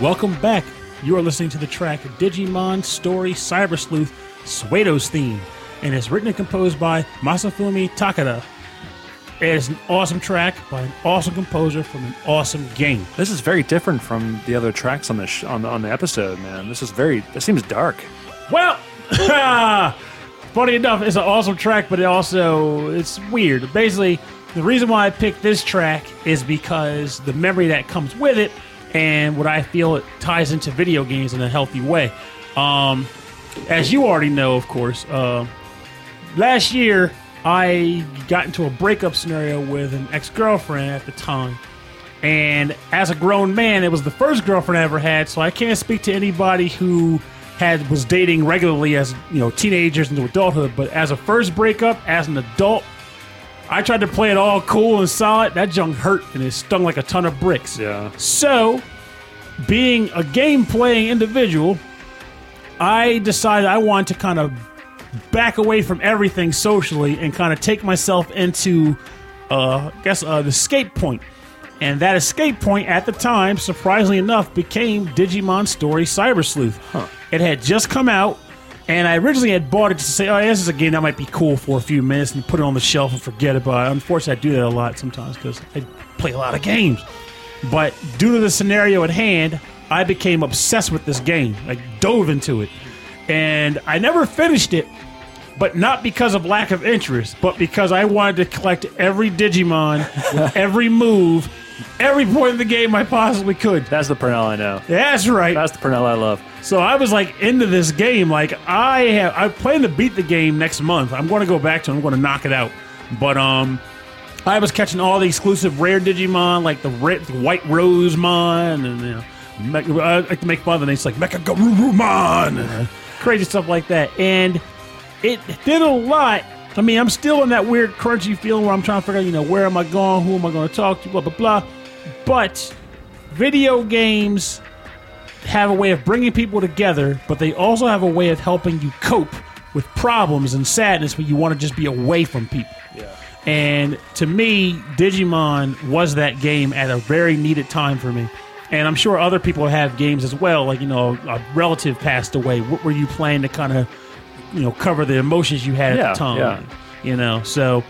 Welcome back. You are listening to the track Digimon Story Cyber Sleuth Suedo's theme, and it's written and composed by Masafumi Takada. It is an awesome track by an awesome composer from an awesome game. This is very different from the other tracks on the sh- on the, on the episode, man. This is very. This seems dark. Well, [laughs] funny enough, it's an awesome track, but it also it's weird. Basically, the reason why I picked this track is because the memory that comes with it and what I feel it ties into video games in a healthy way. Um, as you already know, of course, uh, last year I got into a breakup scenario with an ex girlfriend at the time. And as a grown man, it was the first girlfriend I ever had, so I can't speak to anybody who had was dating regularly as you know teenagers into adulthood. But as a first breakup, as an adult, I tried to play it all cool and solid. That junk hurt and it stung like a ton of bricks. Yeah. So, being a game playing individual, I decided I wanted to kind of back away from everything socially and kind of take myself into, uh, I guess, uh, the escape point. And that escape point at the time, surprisingly enough, became Digimon Story Cyber Sleuth. It had just come out, and I originally had bought it to say, oh, this is a game that might be cool for a few minutes and put it on the shelf and forget about it. Unfortunately, I do that a lot sometimes because I play a lot of games. But due to the scenario at hand, I became obsessed with this game. I dove into it. And I never finished it, but not because of lack of interest, but because I wanted to collect every Digimon with [laughs] every move, every point in the game I possibly could. That's the Purnell I know. That's right. That's the Purnell I love. So I was like into this game. Like I have, I plan to beat the game next month. I'm going to go back to. it. I'm going to knock it out. But um, I was catching all the exclusive rare Digimon, like the, red, the White Rosemon, and you know, I like to make fun of the names like Mecha Garurumon, and uh, crazy stuff like that. And it did a lot. I mean, I'm still in that weird crunchy feeling where I'm trying to figure out, you know, where am I going? Who am I going to talk to? Blah blah blah. But video games have a way of bringing people together, but they also have a way of helping you cope with problems and sadness when you want to just be away from people. Yeah. And to me, Digimon was that game at a very needed time for me. And I'm sure other people have games as well. Like, you know, a relative passed away. What were you playing to kind of, you know, cover the emotions you had Yeah, at the time? yeah. You know, so.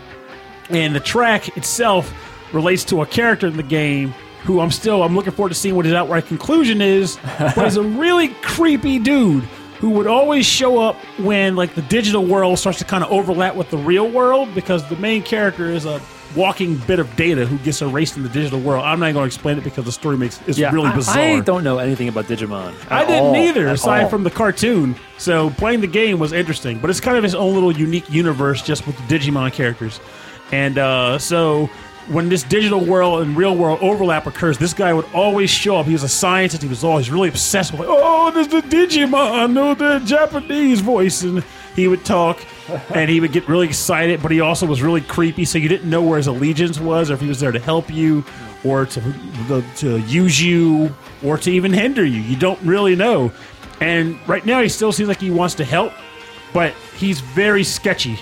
And the track itself relates to a character in the game who I'm still I'm looking forward to seeing what his outright conclusion is. but he's a [laughs] really creepy dude who would always show up when like the digital world starts to kind of overlap with the real world because the main character is a walking bit of data who gets erased in the digital world. I'm not going to explain it because the story makes it's Yeah, really I- bizarre. I, don't know anything about Digimon. I didn't all, either, aside all. from the cartoon. So playing the game was interesting, but it's kind of his own little unique universe just with the Digimon characters. And uh, so when this digital world and real world overlap occurs, this guy would always show up. He was a scientist. He was always really obsessed with, like, oh, there's the Digimon, no, the Japanese voice, and he would talk. and he would get really excited, but he also was really creepy. So you didn't know where his allegiance was, or if he was there to help you, or to to use you, or to even hinder you. You don't really know. And right now, he still seems like he wants to help, but he's very sketchy.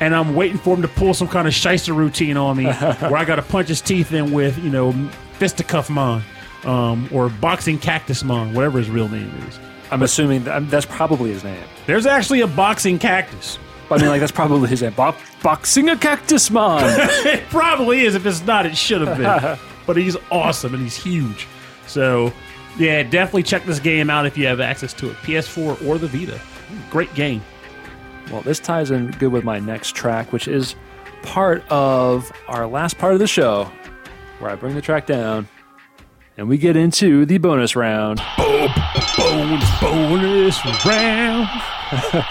And I'm waiting for him to pull some kind of shyster routine on me, [laughs] where I got to punch his teeth in with, you know, fisticuff mon, um, or boxing cactus mon, whatever his real name is. I'm assuming that, um, that's probably his name. There's actually a boxing cactus. I mean, like that's probably his name. Bo- boxing a cactus man. [laughs] It probably is. If it's not, it should have been. [laughs] but he's awesome and he's huge. So, yeah, definitely check this game out if you have access to it. PS4 or the Vita. Great game. well, this ties in good with my next track, which is part of our last part of the show, where I bring the track down and we get into the bonus round. Bonus, bonus round. [laughs]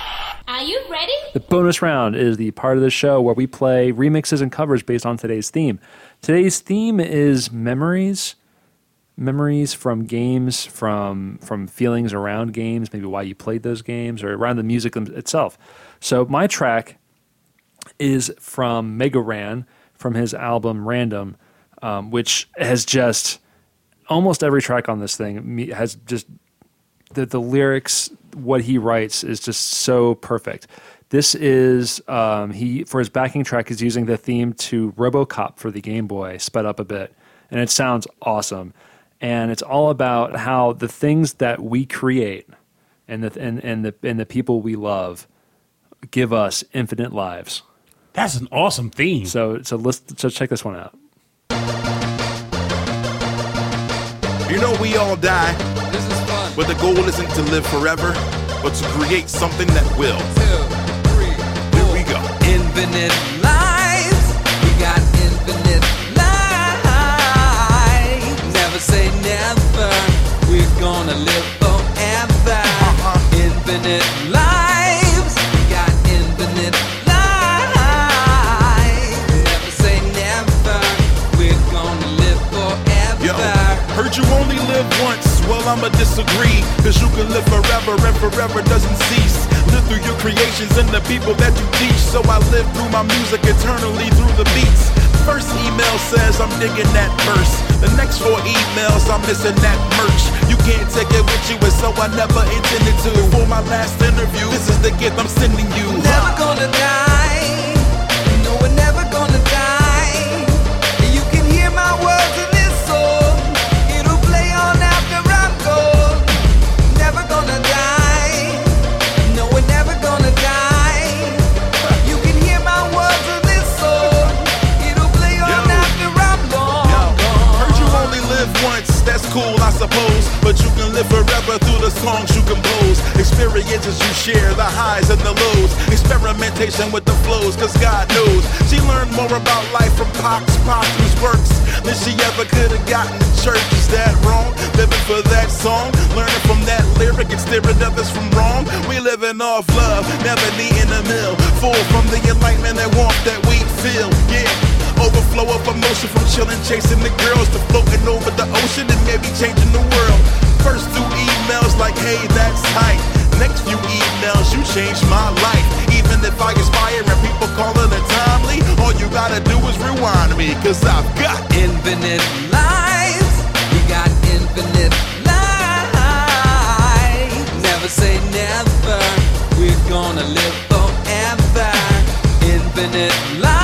Are you ready? The bonus round is the part of the show where we play remixes and covers based on today's theme. Today's theme is memories, memories from games, from from feelings around games, maybe why you played those games or around the music itself. So my track is from Mega Ran from his album Random, um, which has just almost every track on this thing has just the the lyrics, what he writes is just so perfect. This is um, he for his backing track is using the theme to RoboCop for the Game Boy, sped up a bit, and it sounds awesome. and it's all about how the things that we create and the and, and the and the people we love give us infinite lives. That's an awesome theme. So so let's so check this one out. You know we all die, This is fun. but the goal isn't to live forever, but to create something that will. Two, three, Here we go. Infinite lives. We got infinite lives. Never say never. We're gonna live forever. Uh-huh. Infinite lives. I'ma disagree. Cause you can live forever and forever doesn't cease. Live through your creations and the people that you teach. So I live through my music eternally through the beats. First email says I'm digging that verse. The next four emails, I'm missing that merch. You can't take it with you, and so I never intended to. For my last interview, this is the gift I'm sending you. Never gonna die. Cool, I suppose. But you can live forever through the songs you compose. Experiences you share, the highs and the lows. Experimentation with the flows, cause God knows. She learned more about life from Pac's Pac's works than she ever could have gotten in church. Is that wrong? Living for that song, learning from that lyric and steering others from wrong. We living off love, never needing a mill. Full from the enlightenment and warmth that we feel. Yeah. Overflow of emotion from chillin', chasing the girls to floating over the ocean and maybe changing the world. First two emails like, hey, that's tight. Next few emails, you changed my life. Even if I inspire and people calling it timely, all you gotta do is rewind me, cause I've got infinite lives. We got infinite lives. Never say never. We're gonna live forever. Infinite lives.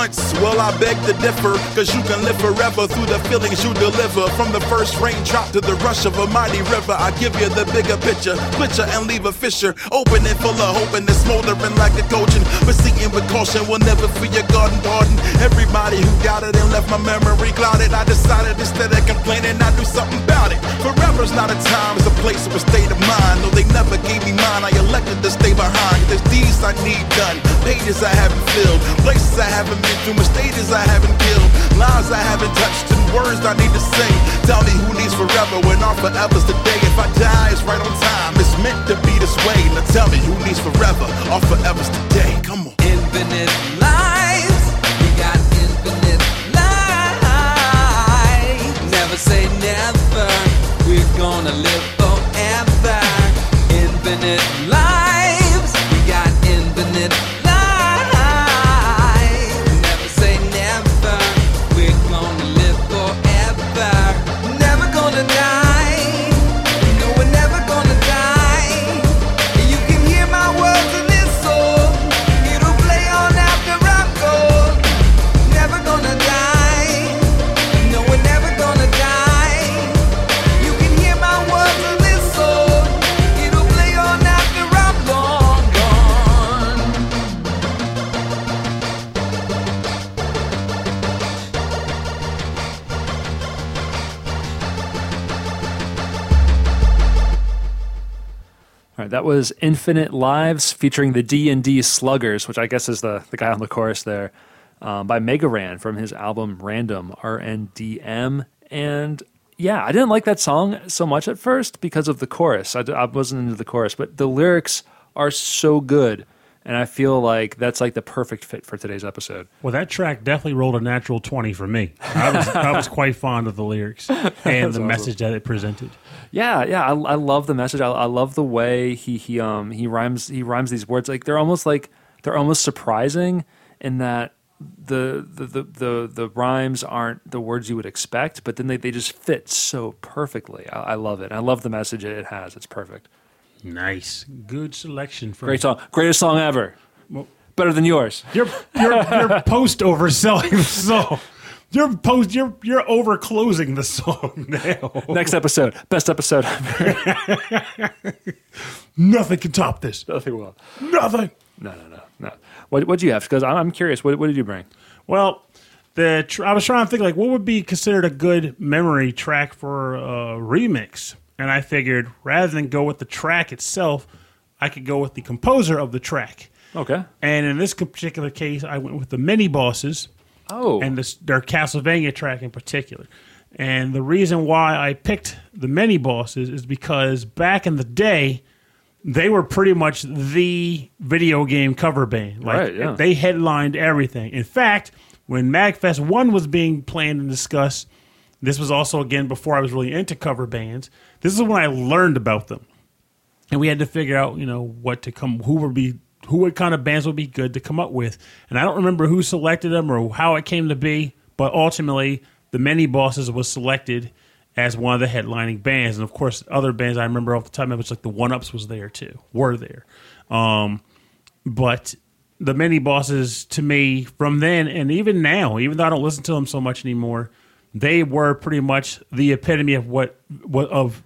Only Well, I beg to differ, cause you can live forever through the feelings you deliver. From the first raindrop to the rush of a mighty river, I give you the bigger picture. Picture and leave a fissure. Open and full of hope and it's smoldering like a coaching. Proceeding with caution will never free your garden pardon. Everybody who got it and left my memory clouded. I decided instead of complaining, I do something about it. Forever's not a time, it's a place or a state of mind. No, they never gave me mine. I elected to stay behind. There's deeds I need done, pages I haven't filled, places I haven't been through, mistakes I haven't killed, lives I haven't touched, and words I need to say. Tell me who needs forever when our forever's today. If I die, it's right on time. It's meant to be this way. Now tell me who needs forever. Our forever's today. Come on. Infinite lives. We got infinite lives. Never say never. We're gonna live right, that was Infinite Lives featuring the D and D Sluggers, which I guess is the the guy on the chorus there, um, by Mega Ran from his album Random R N D M. And yeah, I didn't like that song so much at first because of the chorus. I, I wasn't into the chorus, but the lyrics are so good, and I feel like that's like the perfect fit for today's episode. Well, that track definitely rolled a natural 20 for me. I was, I was [laughs] quite fond of the lyrics [laughs] and the message that it presented. Yeah, yeah, I, I love the message. I, I love the way he he um he rhymes he rhymes these words like they're almost like they're almost surprising in that the the the the, the rhymes aren't the words you would expect, but then they, they just fit so perfectly. I, I love it. I love the message it has. It's perfect. Nice, good selection. From Great song. Greatest song ever. Better than yours. You're you're, you're post overselling the [laughs] song. You're post. You're you're over closing the [laughs] song now. Next episode. Best episode. [laughs] Nothing can top this. Nothing will. Nothing. No, no, no, no. What What do you have? Because I'm curious. What What did you bring? Well, the tr- I was trying to think like what would be considered a good memory track for a remix, and I figured rather than go with the track itself, I could go with the composer of the track. Okay. And in this particular case, I went with the Minibosses. Oh. and this, their Castlevania track in particular. And the reason why I picked the Minibosses is because back in the day, they were pretty much the video game cover band. Like Right, yeah. they headlined everything. In fact, when MagFest One was being planned and discussed, this was also again before I was really into cover bands. This is when I learned about them and we had to figure out, you know, what to come, who would be, who what kind of bands would be good to come up with. And I don't remember who selected them or how it came to be, but ultimately, the Minibosses was selected as one of the headlining bands, and of course, other bands I remember off the top of my head, like the OneUps was there too, were there. Um, but the Minibosses, to me, from then and even now, even though I don't listen to them so much anymore, they were pretty much the epitome of what, what of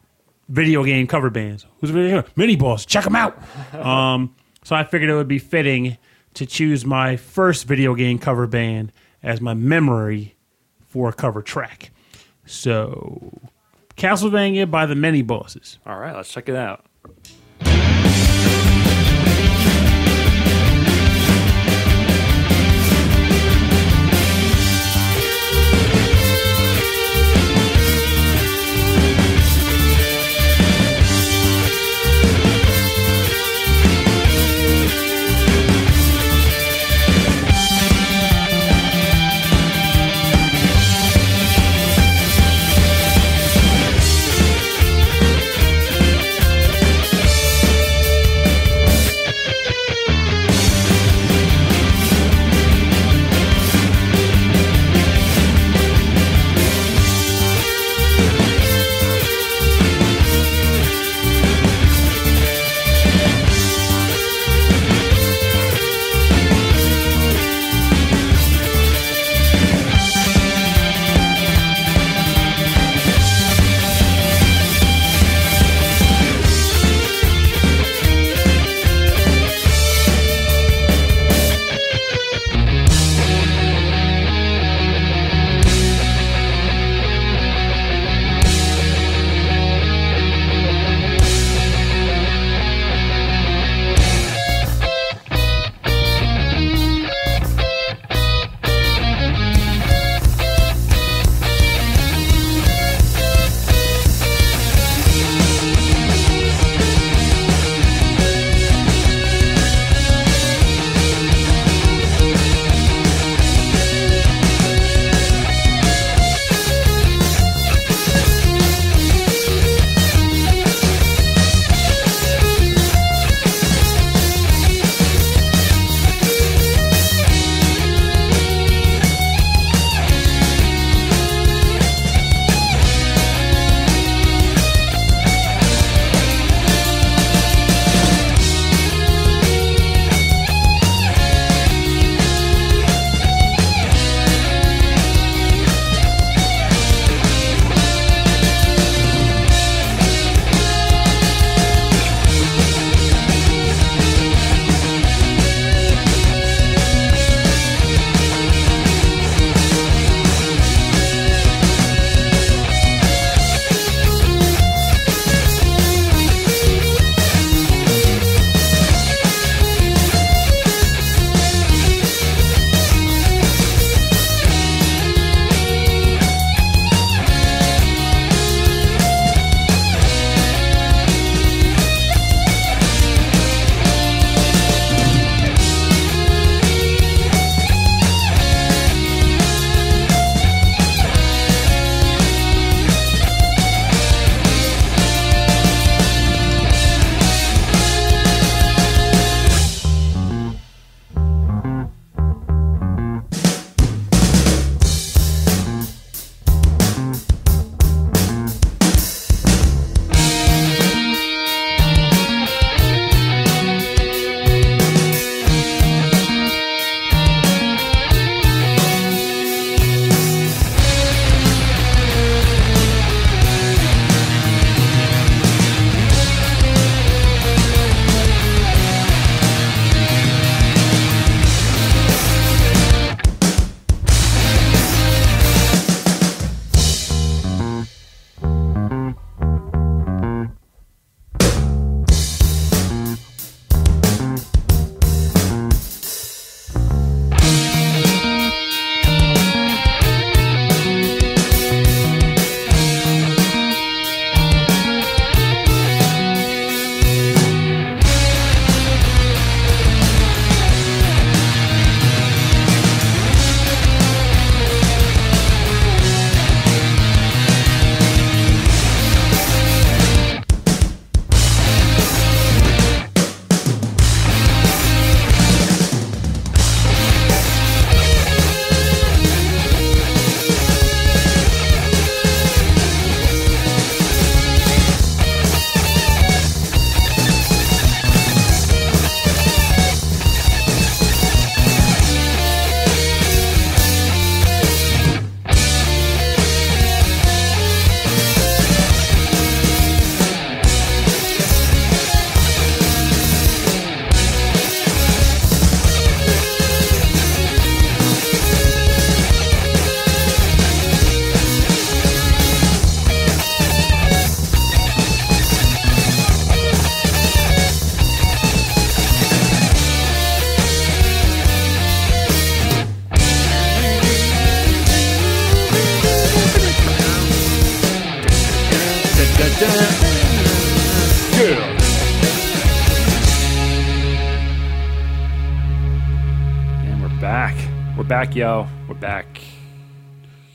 video game cover bands. Who's a video game? Mini Boss? Check them out. [laughs] um, so I figured it would be fitting to choose my first video game cover band as my memory for a cover track. So, Castlevania by the Minibosses. All right. Let's check it out.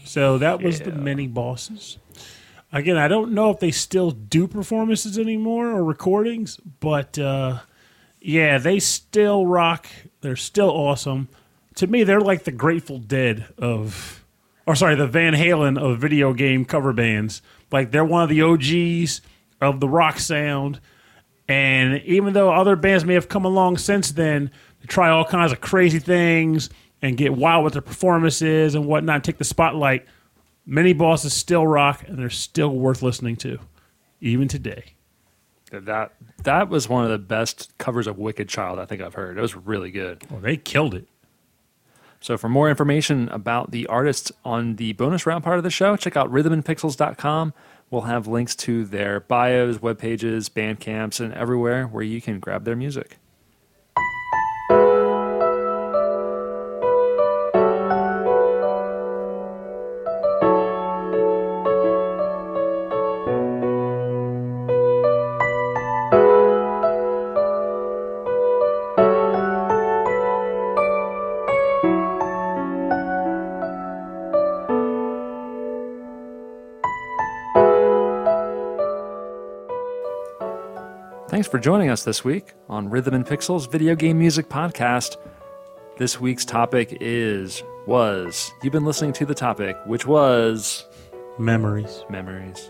So that was the Yeah. Minibosses. Again, I don't know if they still do performances anymore or recordings, but uh, yeah, they still rock. They're still awesome. To me, they're like the Grateful Dead of, or sorry, the Van Halen of video game cover bands. Like they're one of the OGs of the rock sound. And even though other bands may have come along since then to try all kinds of crazy things and get wild with their performances and whatnot, and take the spotlight, Minibosses still rock and they're still worth listening to, even today. That that was one of the best covers of Wicked Child I think I've heard. It was really good. Well, they killed it. So for more information about the artists on the bonus round part of the show, check out rhythmandpixels.com. We'll have links to their bios, web pages, band camps, and everywhere where you can grab their music. Thanks for joining us this week on Rhythm and Pixels Video Game Music Podcast. This week's topic is was. You've been listening to the topic, which was Memories. memories.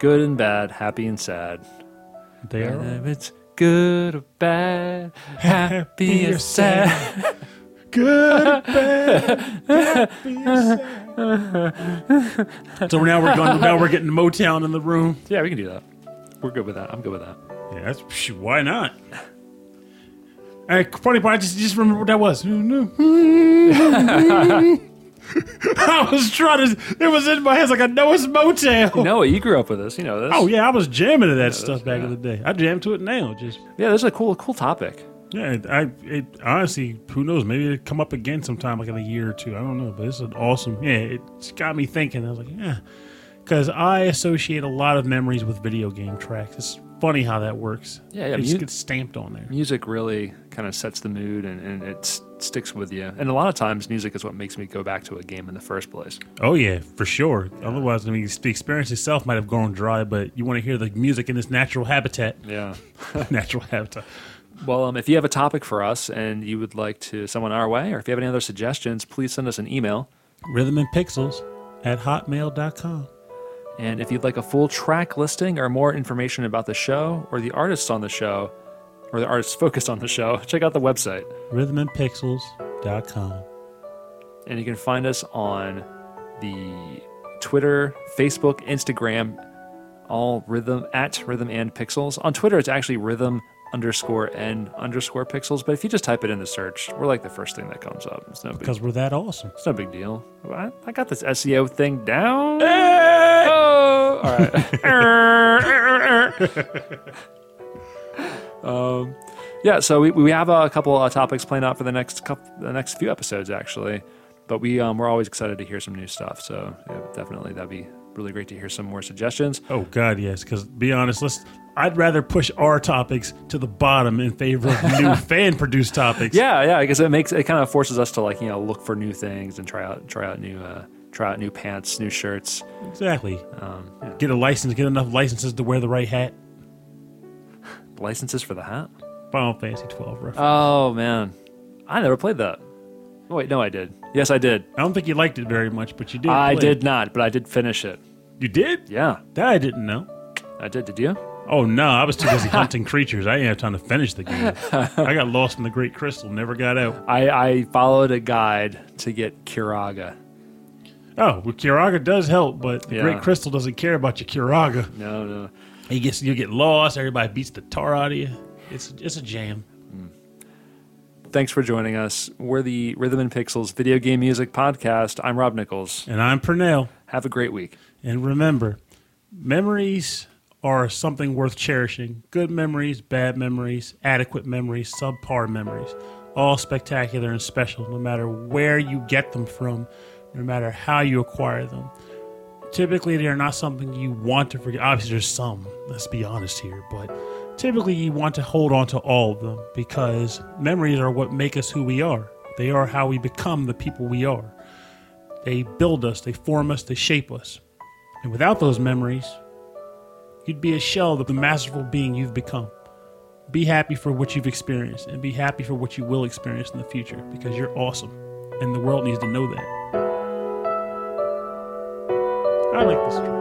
Good and bad, happy and sad. They are. Whether it's good or bad, happy or sad. Good, bad, happy, sad. [laughs] So now we're going. Now we're getting Motown in the room. Yeah, we can do that. We're good with that. I'm good with that. Yeah, that's psh, why not? Hey, funny part, I just just remember what that was. [laughs] I was trying to. It was in my head like I know it's Motown. No, you grew up with this. You know this. Oh yeah, I was jamming to that stuff back in the day. I jam to it now. Just yeah. This is a cool, cool topic. yeah, it- I it honestly, who knows? Maybe it'll come up again sometime, like in a year or two. I don't know, but it's an awesome. Yeah, it's got me thinking. I was like, yeah, because I associate a lot of memories with video game tracks. It's funny how that works. Yeah, yeah, it just gets stamped on there. Music really kind of sets the mood, and, and it s- sticks with you. And a lot of times, music is what makes me go back to a game in the first place. Oh yeah, for sure. Otherwise, I mean, the experience itself might have gone dry, but you want to hear the music in this natural habitat. Yeah. [laughs] [laughs] natural habitat. Well, um, if you have a topic for us and you would like to someone our way, or if you have any other suggestions, please send us an email. Rhythm and Pixels at hotmail.com. And if you'd like a full track listing or more information about the show or the artists on the show, or the artists focused on the show, [laughs] check out the website. Rhythmandpixels.com. And you can find us on the Twitter, Facebook, Instagram, all rhythm at rhythm and pixels. On Twitter, it's actually rhythm underscore and underscore pixels. But if you just type it in the search, we're like the first thing that comes up. It's no big, Because we're that awesome. it's no big deal. I, I got this SEO thing down. All right. [laughs] um, yeah, so we, we have a couple of topics planned out for the next couple, the next few episodes actually, but we um, we're always excited to hear some new stuff. So yeah, definitely that'd be really great to hear some more suggestions. Oh God, yes. Because be honest, let's. I'd rather push our topics to the bottom in favor of new [laughs] fan-produced topics. Yeah, yeah, because it makes it kind of forces us to like you know look for new things and try out try out new uh, try out new pants, new shirts. exactly. Um, yeah. Get a license. Get enough licenses to wear the right hat. Licenses for the hat. Final Fantasy 12 reference. Oh man, I never played that. Oh, wait, no, I did. Yes, I did. I don't think you liked it very much, but you did. I did it. not, but I did finish it. You did? Yeah, That I didn't know. I did. Did you? Oh no, I was too busy [laughs] hunting creatures. I didn't have time to finish the game. I got lost in the Great Crystal, never got out. [laughs] I, I followed a guide to get Kiraga. Oh, well, Kiraga does help, but the Yeah. Great Crystal doesn't care about your Kiraga. No, no. He gets you get lost. Everybody beats the tar out of you. It's it's a jam. Mm. Thanks for joining us. We're the Rhythm and Pixels video game music podcast. I'm Rob Nichols. And I'm Pernell. Have a great week. And remember, memories are something worth cherishing. Good memories, bad memories, adequate memories, subpar memories. All spectacular and special, no matter where you get them from, no matter how you acquire them. Typically, they are not something you want to forget. Obviously, there's some, let's be honest here, but typically you want to hold on to all of them because memories are what make us who we are. They are how we become the people we are. They build us, they form us, they shape us. And without those memories, you'd be a shell of the masterful being you've become. Be happy for what you've experienced and be happy for what you will experience in the future because you're awesome. And the world needs to know that. I like this.